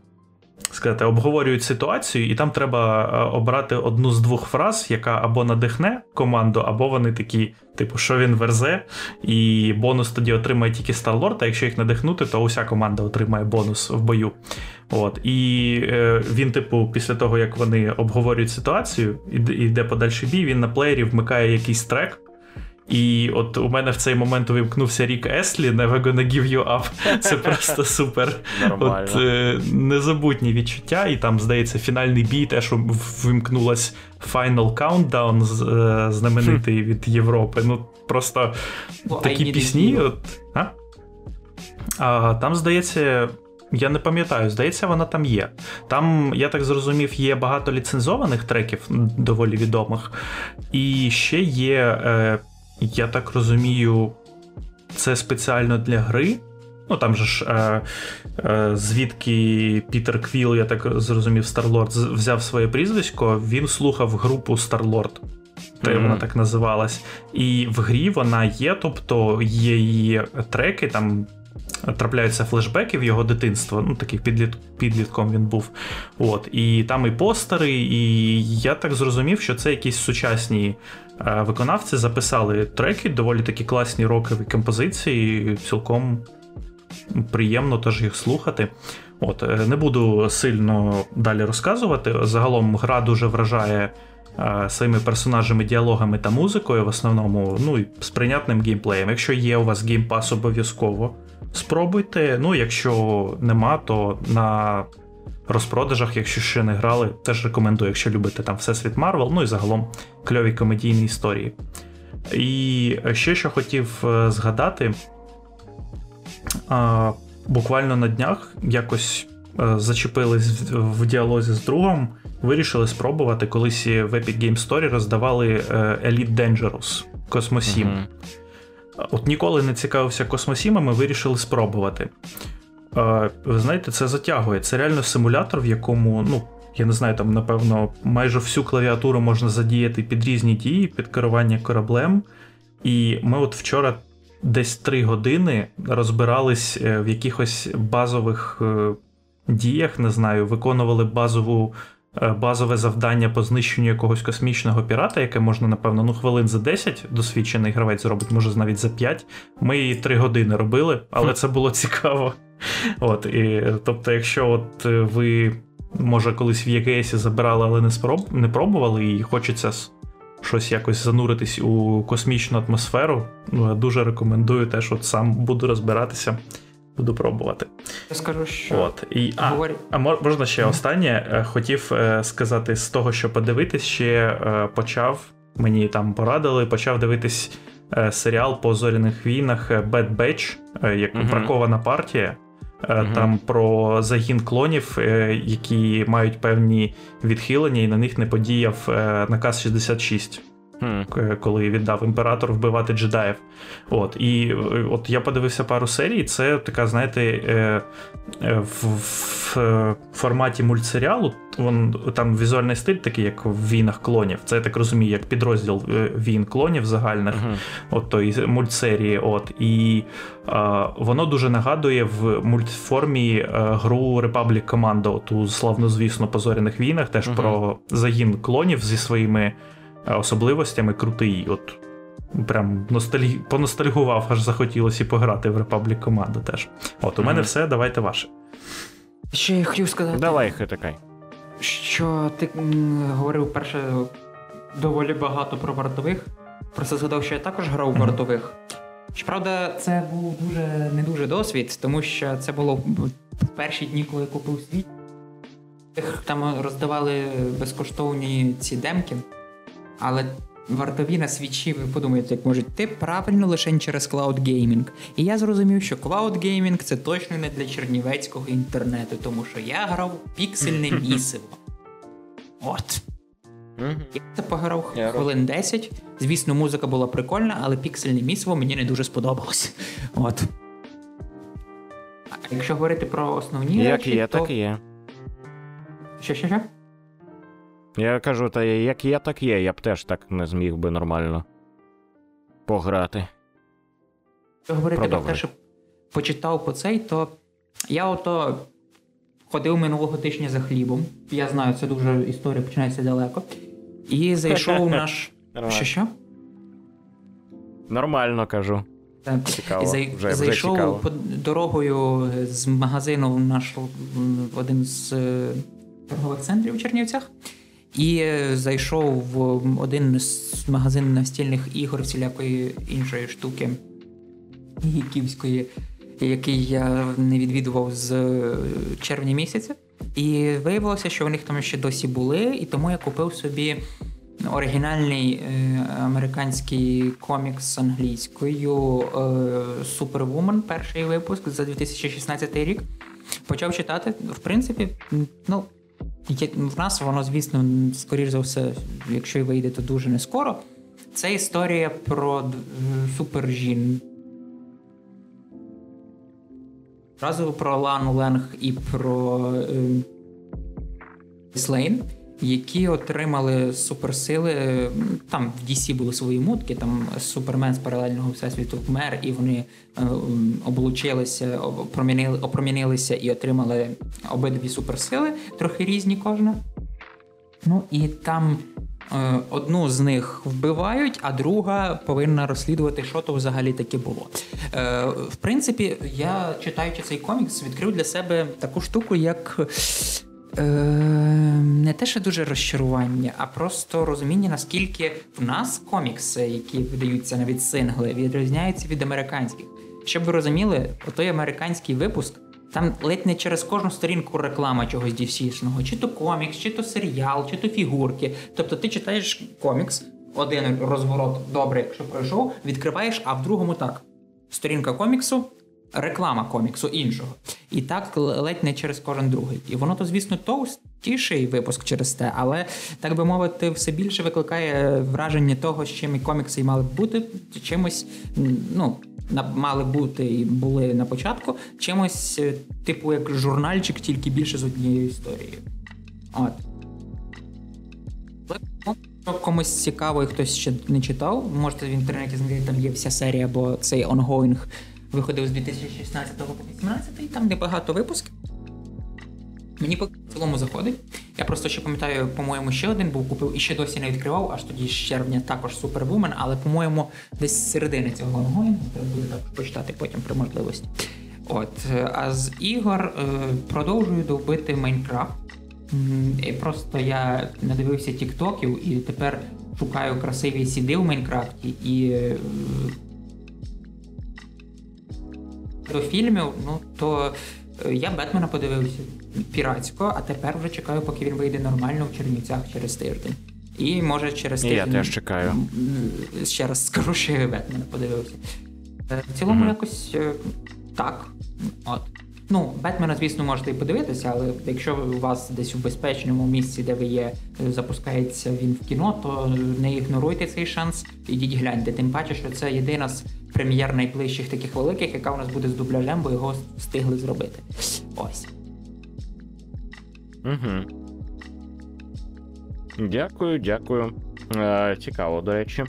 сказати, обговорюють ситуацію, і там треба е, обрати одну з двох фраз, яка або надихне команду, або вони такі, типу, що він верзе, і бонус тоді отримає тільки Старлорд, а якщо їх надихнути, то уся команда отримає бонус в бою. От. І е, він, типу, після того, як вони обговорюють ситуацію, іде- подальший бій, він на плеєрі вмикає якийсь трек. І от у мене в цей момент увімкнувся рік Еслі, Never Gonna Give You Up. Це просто супер. От е, незабутні відчуття, і там, здається, фінальний бій теж вимкнулась Final Countdown е, знаменитий від Європи. Ну, просто I такі пісні. От, а? а там, здається. Я не пам'ятаю, здається, вона там є. Там, я так зрозумів, є багато ліцензованих треків, доволі відомих. І ще є, е, я так розумію, це спеціально для гри. Ну там же ж е, е, звідки Пітер Квіл, я так зрозумів, Старлорд взяв своє прізвисько, він слухав групу Старлорд. Та Мгм. вона так називалась. І в грі вона є, тобто є її треки, там трапляються флешбеки в його дитинство. Ну, такий підліт, підлітком він був. От. І там і постери, і я так зрозумів, що це якісь сучасні виконавці записали треки, доволі такі класні рокові композиції, цілком приємно теж їх слухати. От, е, не буду сильно далі розказувати. Загалом гра дуже вражає е, своїми персонажами, діалогами та музикою, в основному, ну і з прийнятним геймплеєм. Якщо є у вас Game Pass, обов'язково спробуйте. Ну, якщо нема, то на розпродажах, якщо ще не грали, теж рекомендую, якщо любите там Всесвіт Марвел, ну і загалом кльові комедійні історії. І ще що хотів е, згадати, буквально на днях якось е, зачепились в діалозі з другом, вирішили спробувати. Колись в Epic Game Story роздавали е, Elite Dangerous Космосім. Uh-huh. От ніколи не цікавився космосімами, вирішили спробувати. Ви знаєте, це затягує. Це реально симулятор, в якому, ну, я не знаю, там, напевно, майже всю клавіатуру можна задіяти під різні дії, під керування кораблем. І ми от вчора десь три години розбирались е, в якихось базових е, діях, не знаю, виконували базову. Е, базове завдання по знищенню якогось космічного пірата, яке можна, напевно, ну хвилин за 10 досвідчений гравець зробить, може навіть за 5. Ми її 3 години робили, але це було цікаво. От, і, Тобто, якщо от ви, може, колись в ЄКСі забирали, але не спроб... не пробували, і хочеться щось якось зануритись у космічну атмосферу, ну, дуже рекомендую теж от сам буду розбиратися. Буду пробувати. Я скажу, що От, і, а, Говор... а можна ще останнє. Е, хотів е, сказати з того, що подивитись, ще е, почав. Мені там порадили, почав дивитись серіал по зоряних війнах Bad Batch, як mm-hmm. бракована партія. Uh-huh. Там про загін клонів, які мають певні відхилення, і на них не подіяв наказ 66 mm. коли віддав імператор вбивати джедаїв. От і е, от я подивився пару серій. Це така, знаєте, е, в, в форматі мультсеріалу. Вон там візуальний стиль, такий, як в війнах клонів. Це я так розумію, як підрозділ війн клонів загальних, uh-huh. от той мультсерії. От і а, воно дуже нагадує в мультформі а, гру Republic Commando, ту славнозвісно по зоряних війнах, теж uh-huh. про загін клонів зі своїми особливостями крутий. От Прям ностальгі... поностальгував, аж захотілося і пограти в Republic Commando теж. От, у mm-hmm. мене все, давайте ваше. Ще я хотів сказати. Давай, хитакай. Що ти говорив перше доволі багато про вартових. Просто згадав, що я також грав mm-hmm. вартових. Щоправда, це був дуже не дуже досвід, тому що це було в перші дні, коли я купив світ. Там роздавали безкоштовні ці демки. Але вартові на свічі, ви подумаєте, як можуть ти правильно лише через Cloud Gaming. І я зрозумів, що Cloud Gaming це точно не для чернівецького інтернету, тому що я грав піксельне [laughs] місиво. От. Я це пограв хвилин 10. Звісно, музика була прикольна, але піксельне місиво мені не дуже сподобалось. [laughs] От. А якщо говорити про основні як речі, є, то... так і є. Що, що, що? Я кажу, та як є, так є, я б теж так не зміг би нормально пограти. Якщо говорити про те, що почитав по цей, то я ото ходив минулого тижня за хлібом. Я знаю, це дуже історія починається далеко. І зайшов [laughs] наш. Що що? Нормально кажу. Так. Цікаво. Зай... Вже, Зайшов вже цікаво. дорогою з магазину в наш один з е, торгових центрів у Чернівцях. І зайшов в один з магазин настільних ігор, всілякої іншої штуки гіківської, який я не відвідував з червня місяця. І виявилося, що в них там ще досі були, і тому я купив собі оригінальний е, американський комікс англійською е, Superwoman, перший випуск за 2016 рік. Почав читати. В принципі, ну. В нас воно, звісно, скоріш за все, якщо й вийде, то дуже не скоро. Це історія про супержін. Разово про Лану Ленг і про е, які отримали суперсили. Там в DC були свої мутки, там супермен з паралельного всесвіту вмер, і вони е, облучилися, опромінили, опромінилися і отримали обидві суперсили, трохи різні кожна. Ну і там. Е, одну з них вбивають, а друга повинна розслідувати, що то взагалі таке було. Е, в принципі, я читаючи цей комікс, відкрив для себе таку штуку, як Е, Не те, що дуже розчарування, а просто розуміння, наскільки в нас комікси, які видаються навіть сингли, відрізняються від американських. щоб ви розуміли, про той американський випуск. Там ледь не через кожну сторінку реклама чогось dc чи то комікс, чи то серіал, чи то фігурки. Тобто ти читаєш комікс, один розворот добре, якщо пройшов, відкриваєш, а в другому так. Сторінка коміксу, реклама коміксу іншого. І так ледь не через кожен другий. І воно то, звісно, товстіший випуск через те, але так би мовити, все більше викликає враження того, з чим і комікси мали б бути чимось, ну. Мали бути і були на початку чимось, е, типу, як журнальчик, тільки більше з однією історією. От. Якщо комусь цікаво і хтось ще не читав, можете в інтернеті знайти, там є вся серія, бо цей ongoing виходив з 2016 по 2018, і там небагато випусків. Мені по цілому заходить. Я просто ще пам'ятаю, по-моєму, ще один був купив і ще досі не відкривав, аж тоді з червня також супервумен, але, по-моєму, десь з середини цього онgoing, треба буде так почитати потім при можливості. От, а з ігор е, продовжую довбити Майнкрафт. Просто я надивився тіктоків і тепер шукаю красиві сіди в Майнкрафті і е, до фільмів, ну то е, я Бетмена подивився піратсько, а тепер вже чекаю, поки він вийде нормально в Чернівцях через тиждень. І може через тиждень. Я теж чекаю. Ще раз скажу, що я Бетмена подивився. Е, в цілому, mm-hmm. якось так. От. Ну, Бетмена, звісно, можете і подивитися, але якщо у вас десь у безпечному місці, де ви є, запускається він в кіно, то не ігноруйте цей шанс. Ідіть гляньте. Тим паче, що це єдина з прем'єр найближчих таких великих, яка у нас буде з дубляжем, бо його встигли зробити. Ось. Угу. Дякую, дякую. Е, Цікаво, до речі.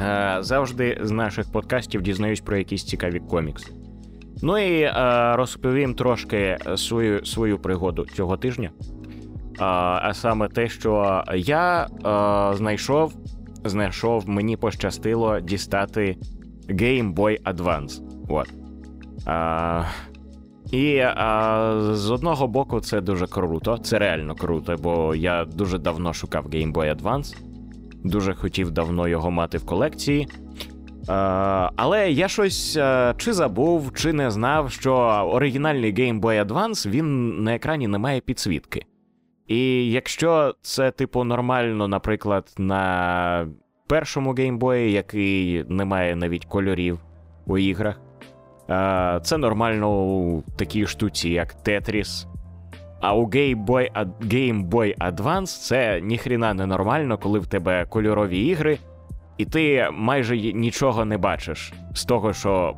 Е, Завжди з наших подкастів дізнаюсь про якісь цікаві комікси. Ну і е, розповім трошки свою свою пригоду цього тижня. А а саме те, що я е, знайшов, знайшов, мені пощастило дістати Game Boy Advance. От. А, І а, з одного боку, це дуже круто, це реально круто, бо я дуже давно шукав Game Boy Advance, дуже хотів давно його мати в колекції. А, але я щось чи забув, чи не знав, що оригінальний Game Boy Advance він на екрані не має підсвітки. І якщо це, типу, нормально, наприклад, на першому геймбої, який не має навіть кольорів у іграх. Це нормально у такій штуці, як Tetris. А у Game Boy, Game Boy Advance це ніхріна не нормально, коли в тебе кольорові ігри, і ти майже нічого не бачиш з того, що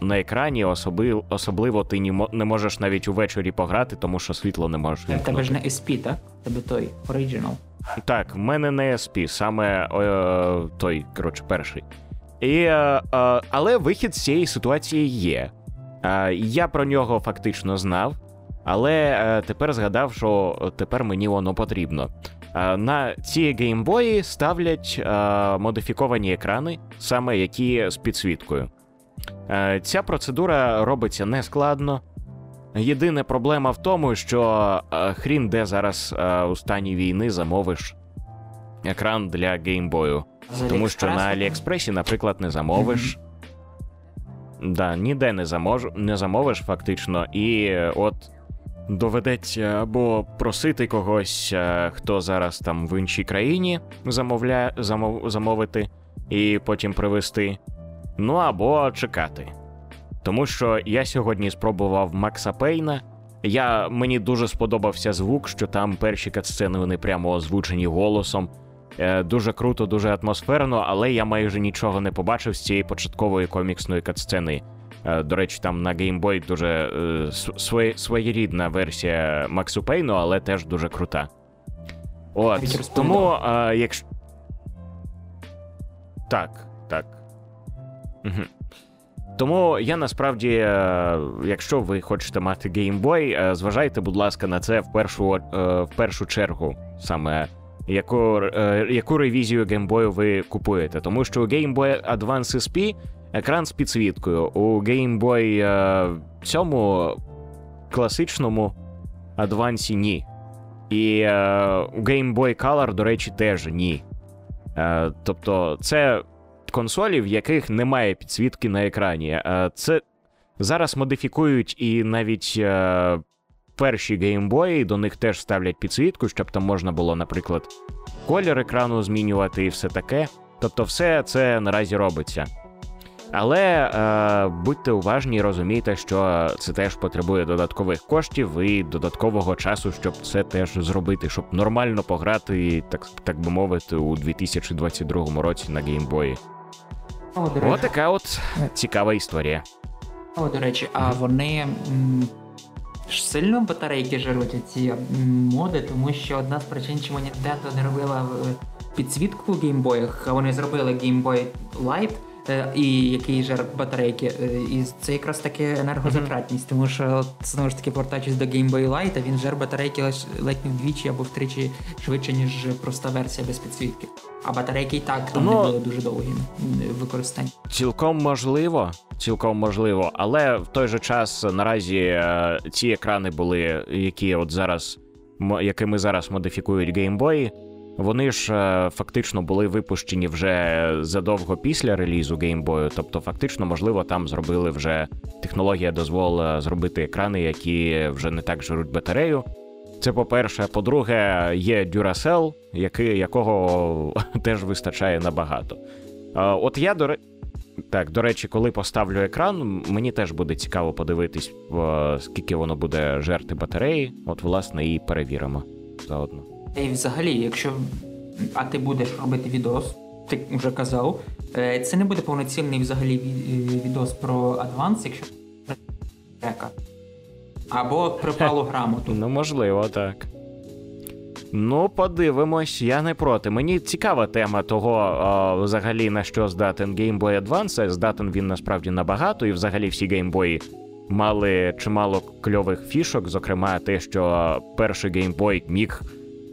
на екрані особливо, особливо ти не можеш навіть увечері пограти, тому що світло не можеш. В тебе ж не SP, так? Тебе той оригінал. Так, в мене не SP, саме о, той, коротше, перший. І, е, е, Але вихід з цієї ситуації є. Е, я про нього фактично знав, але е, тепер згадав, що тепер мені воно потрібно. Е, на ці геймбої ставлять е, модифіковані екрани, саме які з підсвіткою. Ця процедура робиться нескладно. Єдина проблема в тому, що е, хрін де зараз е, у стані війни замовиш екран для геймбою. Тому що на Аліекспресі, наприклад, не замовиш. Да, Ніде не замож... не замовиш, фактично, і е, от доведеться або просити когось, хто зараз там в іншій країні замовля... замов... замовити, і потім привезти. Ну або чекати. Тому що я сьогодні спробував Макса Пейна. Я, Мені дуже сподобався звук, що там перші катсцени вони прямо озвучені голосом. Е, Дуже круто, дуже атмосферно, але я майже нічого не побачив з цієї початкової коміксної катсцени. Е, До речі, там на Game Boy дуже е, своєрідна версія Максу Пейну, але теж дуже крута. От, Тому, е, якщо. Так, так. Угу. Тому я насправді, якщо ви хочете мати е, зважайте, будь ласка, на це в першу в першу чергу, саме яку яку ревізію Boy ви купуєте. Тому що Game Boy Advance SP екран з підсвіткою. У Game Boy цьому класичному Advance ні. І у Game Boy Color, до речі, теж ні. Тобто, це консолі, в яких немає підсвітки на екрані. Е, Це зараз модифікують і навіть е, перші геймбої, до них теж ставлять підсвітку, щоб там можна було, наприклад, колір екрану змінювати і все таке. Тобто, все це наразі робиться. Але е, будьте уважні і розумійте, що це теж потребує додаткових коштів і додаткового часу, щоб це теж зробити, щоб нормально пограти, так так би мовити, у 2022 році на геймбої. О, до речі, Ось така от цікава історія. о, до речі, а вони м, сильно батарейки жируть ці моди, тому що одна з причин, чому Nintendo не робила е, підсвітку в геймбоях, а вони зробили Game Boy Light, і який жар батарейки. е, І це якраз таки енергозатратність, тому що знову ж таки повертаючись до Game Boy Light, він жар батарейки ледь не вдвічі або втричі швидше, ніж проста версія без підсвітки. А батарейки і так там Ну, не були дуже довгі використання. Цілком можливо, цілком можливо, але в той же час наразі е, ці екрани були, які от зараз, якими зараз модифікують геймбої, вони ж е, фактично були випущені вже задовго після релізу геймбою. Тобто, фактично, можливо, там зробили вже технологія дозволила зробити екрани, які вже не так жируть батарею. Це по-перше. По-друге, є Duracell, який, якого [laughs] теж вистачає набагато. Е, От я до так, до речі, коли поставлю екран, мені теж буде цікаво подивитись, е, скільки воно буде жерти батареї. От, власне, і перевіримо заодно. І взагалі, якщо а ти будеш робити відос, ти вже казав, е, це не буде повноцінний взагалі е, відос про адванс, якщо трека. Або припалу грамоту. Ну, можливо, так. Ну, подивимось, я не проти. Мені цікава тема того, е, взагалі, на що здатен Game Boy Advance. Здатен він насправді набагато, і взагалі всі геймбої мали чимало кльових фішок, зокрема, те, що перший геймбой міг.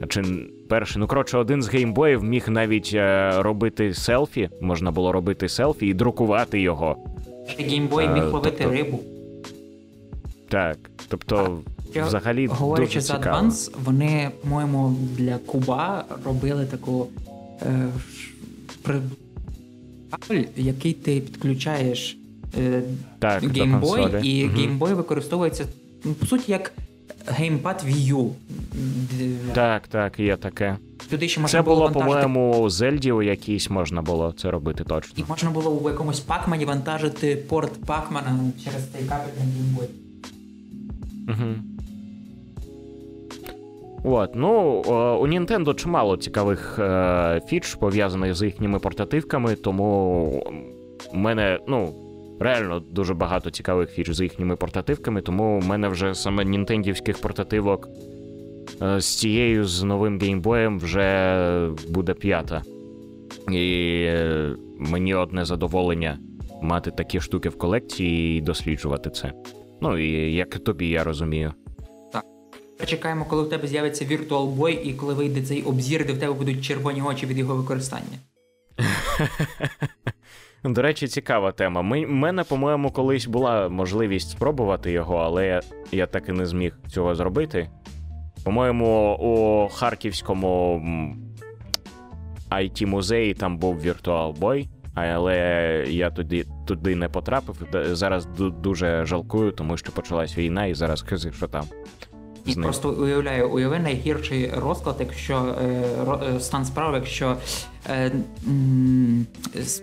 Чи перший, ну коротше, один з геймбоїв міг навіть е, робити селфі, можна було робити селфі і друкувати його. Геймбой Е, міг ловити тобто- рибу. Так. Тобто, Я- взагалі, Говорячи дуже за Advance, вони, по-моєму, для Куба робили таку е, при- кабель, який ти підключаєш е, Так, геймбой, і Мгм. геймбой використовується ну, по суті як геймпад Wii U. Так, так, є таке. Туди ще можна Це було, вантажити по-моєму, у Зельді у якійсь можна було це робити точно. І можна було у якомусь пакмані вантажити порт пакмана через цей кабель на геймбой. Угу. От, ну, у Nintendo чимало цікавих е, фіч пов'язаних з їхніми портативками, тому мене, ну, реально дуже багато цікавих фіч з їхніми портативками, тому в мене вже саме нінтендівських портативок е, з цією з новим геймбоєм вже буде п'ята. І е, мені одне задоволення мати такі штуки в колекції і досліджувати це. Ну, і як тобі, я розумію. Чекаємо, коли в тебе з'явиться Virtual Boy і коли вийде цей обзір, де в тебе будуть червоні очі від його використання. [laughs] До речі, цікава тема. Ми, мене, по-моєму, колись була можливість спробувати його, але я, я так і не зміг цього зробити. По-моєму, у Харківському IT-музеї там був Virtual Boy, але я туди, туди не потрапив. Зараз дуже жалкую, тому що почалась війна, і зараз хизи, що там. І просто уявляю, уяви найгірший розклад, якщо е, ро- е, стан справи, якщо е, м, з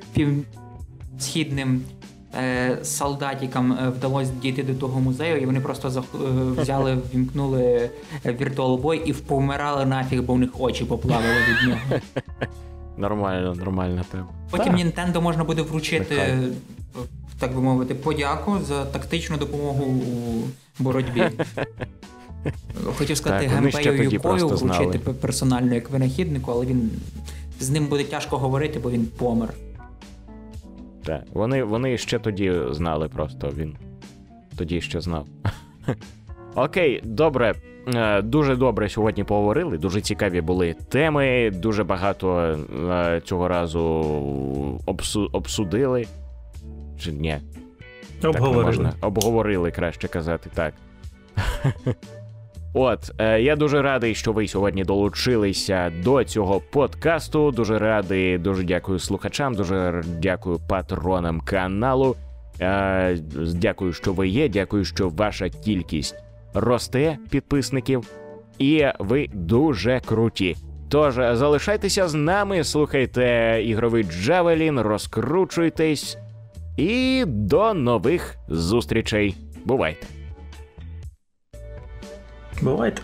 півсхідним е, солдатікам е, вдалося дійти до того музею, і вони просто зах- е, взяли, [laughs] вімкнули Boy і впомирали нафіг, бо в них очі поплавили від нього. [laughs] Нормально, нормальна тема. Потім Так. Nintendo можна буде вручити, так би мовити, подяку за тактичну допомогу у боротьбі. [laughs] Хотів сказати, тоді Юкою знали. вручити п- персонально як винахіднику, але він з ним буде тяжко говорити, бо він помер. Так, вони, вони ще тоді знали просто, він тоді ще знав. [laughs] Окей, добре. Е, Дуже добре сьогодні поговорили. Дуже цікаві були теми. Дуже багато е, цього разу обсу- обсудили. Чи ні? Так Обговорили. можна. Обговорили, краще казати, так. [laughs] От е, я дуже радий, що ви сьогодні долучилися до цього подкасту. Дуже радий, дуже дякую слухачам, дуже дякую патронам каналу. Е, дякую, що ви є. Дякую, що ваша кількість росте підписників, і ви дуже круті. Тож залишайтеся з нами, слухайте ігровий Джавелін, розкручуйтесь і до нових зустрічей. Бувайте! Бувайте.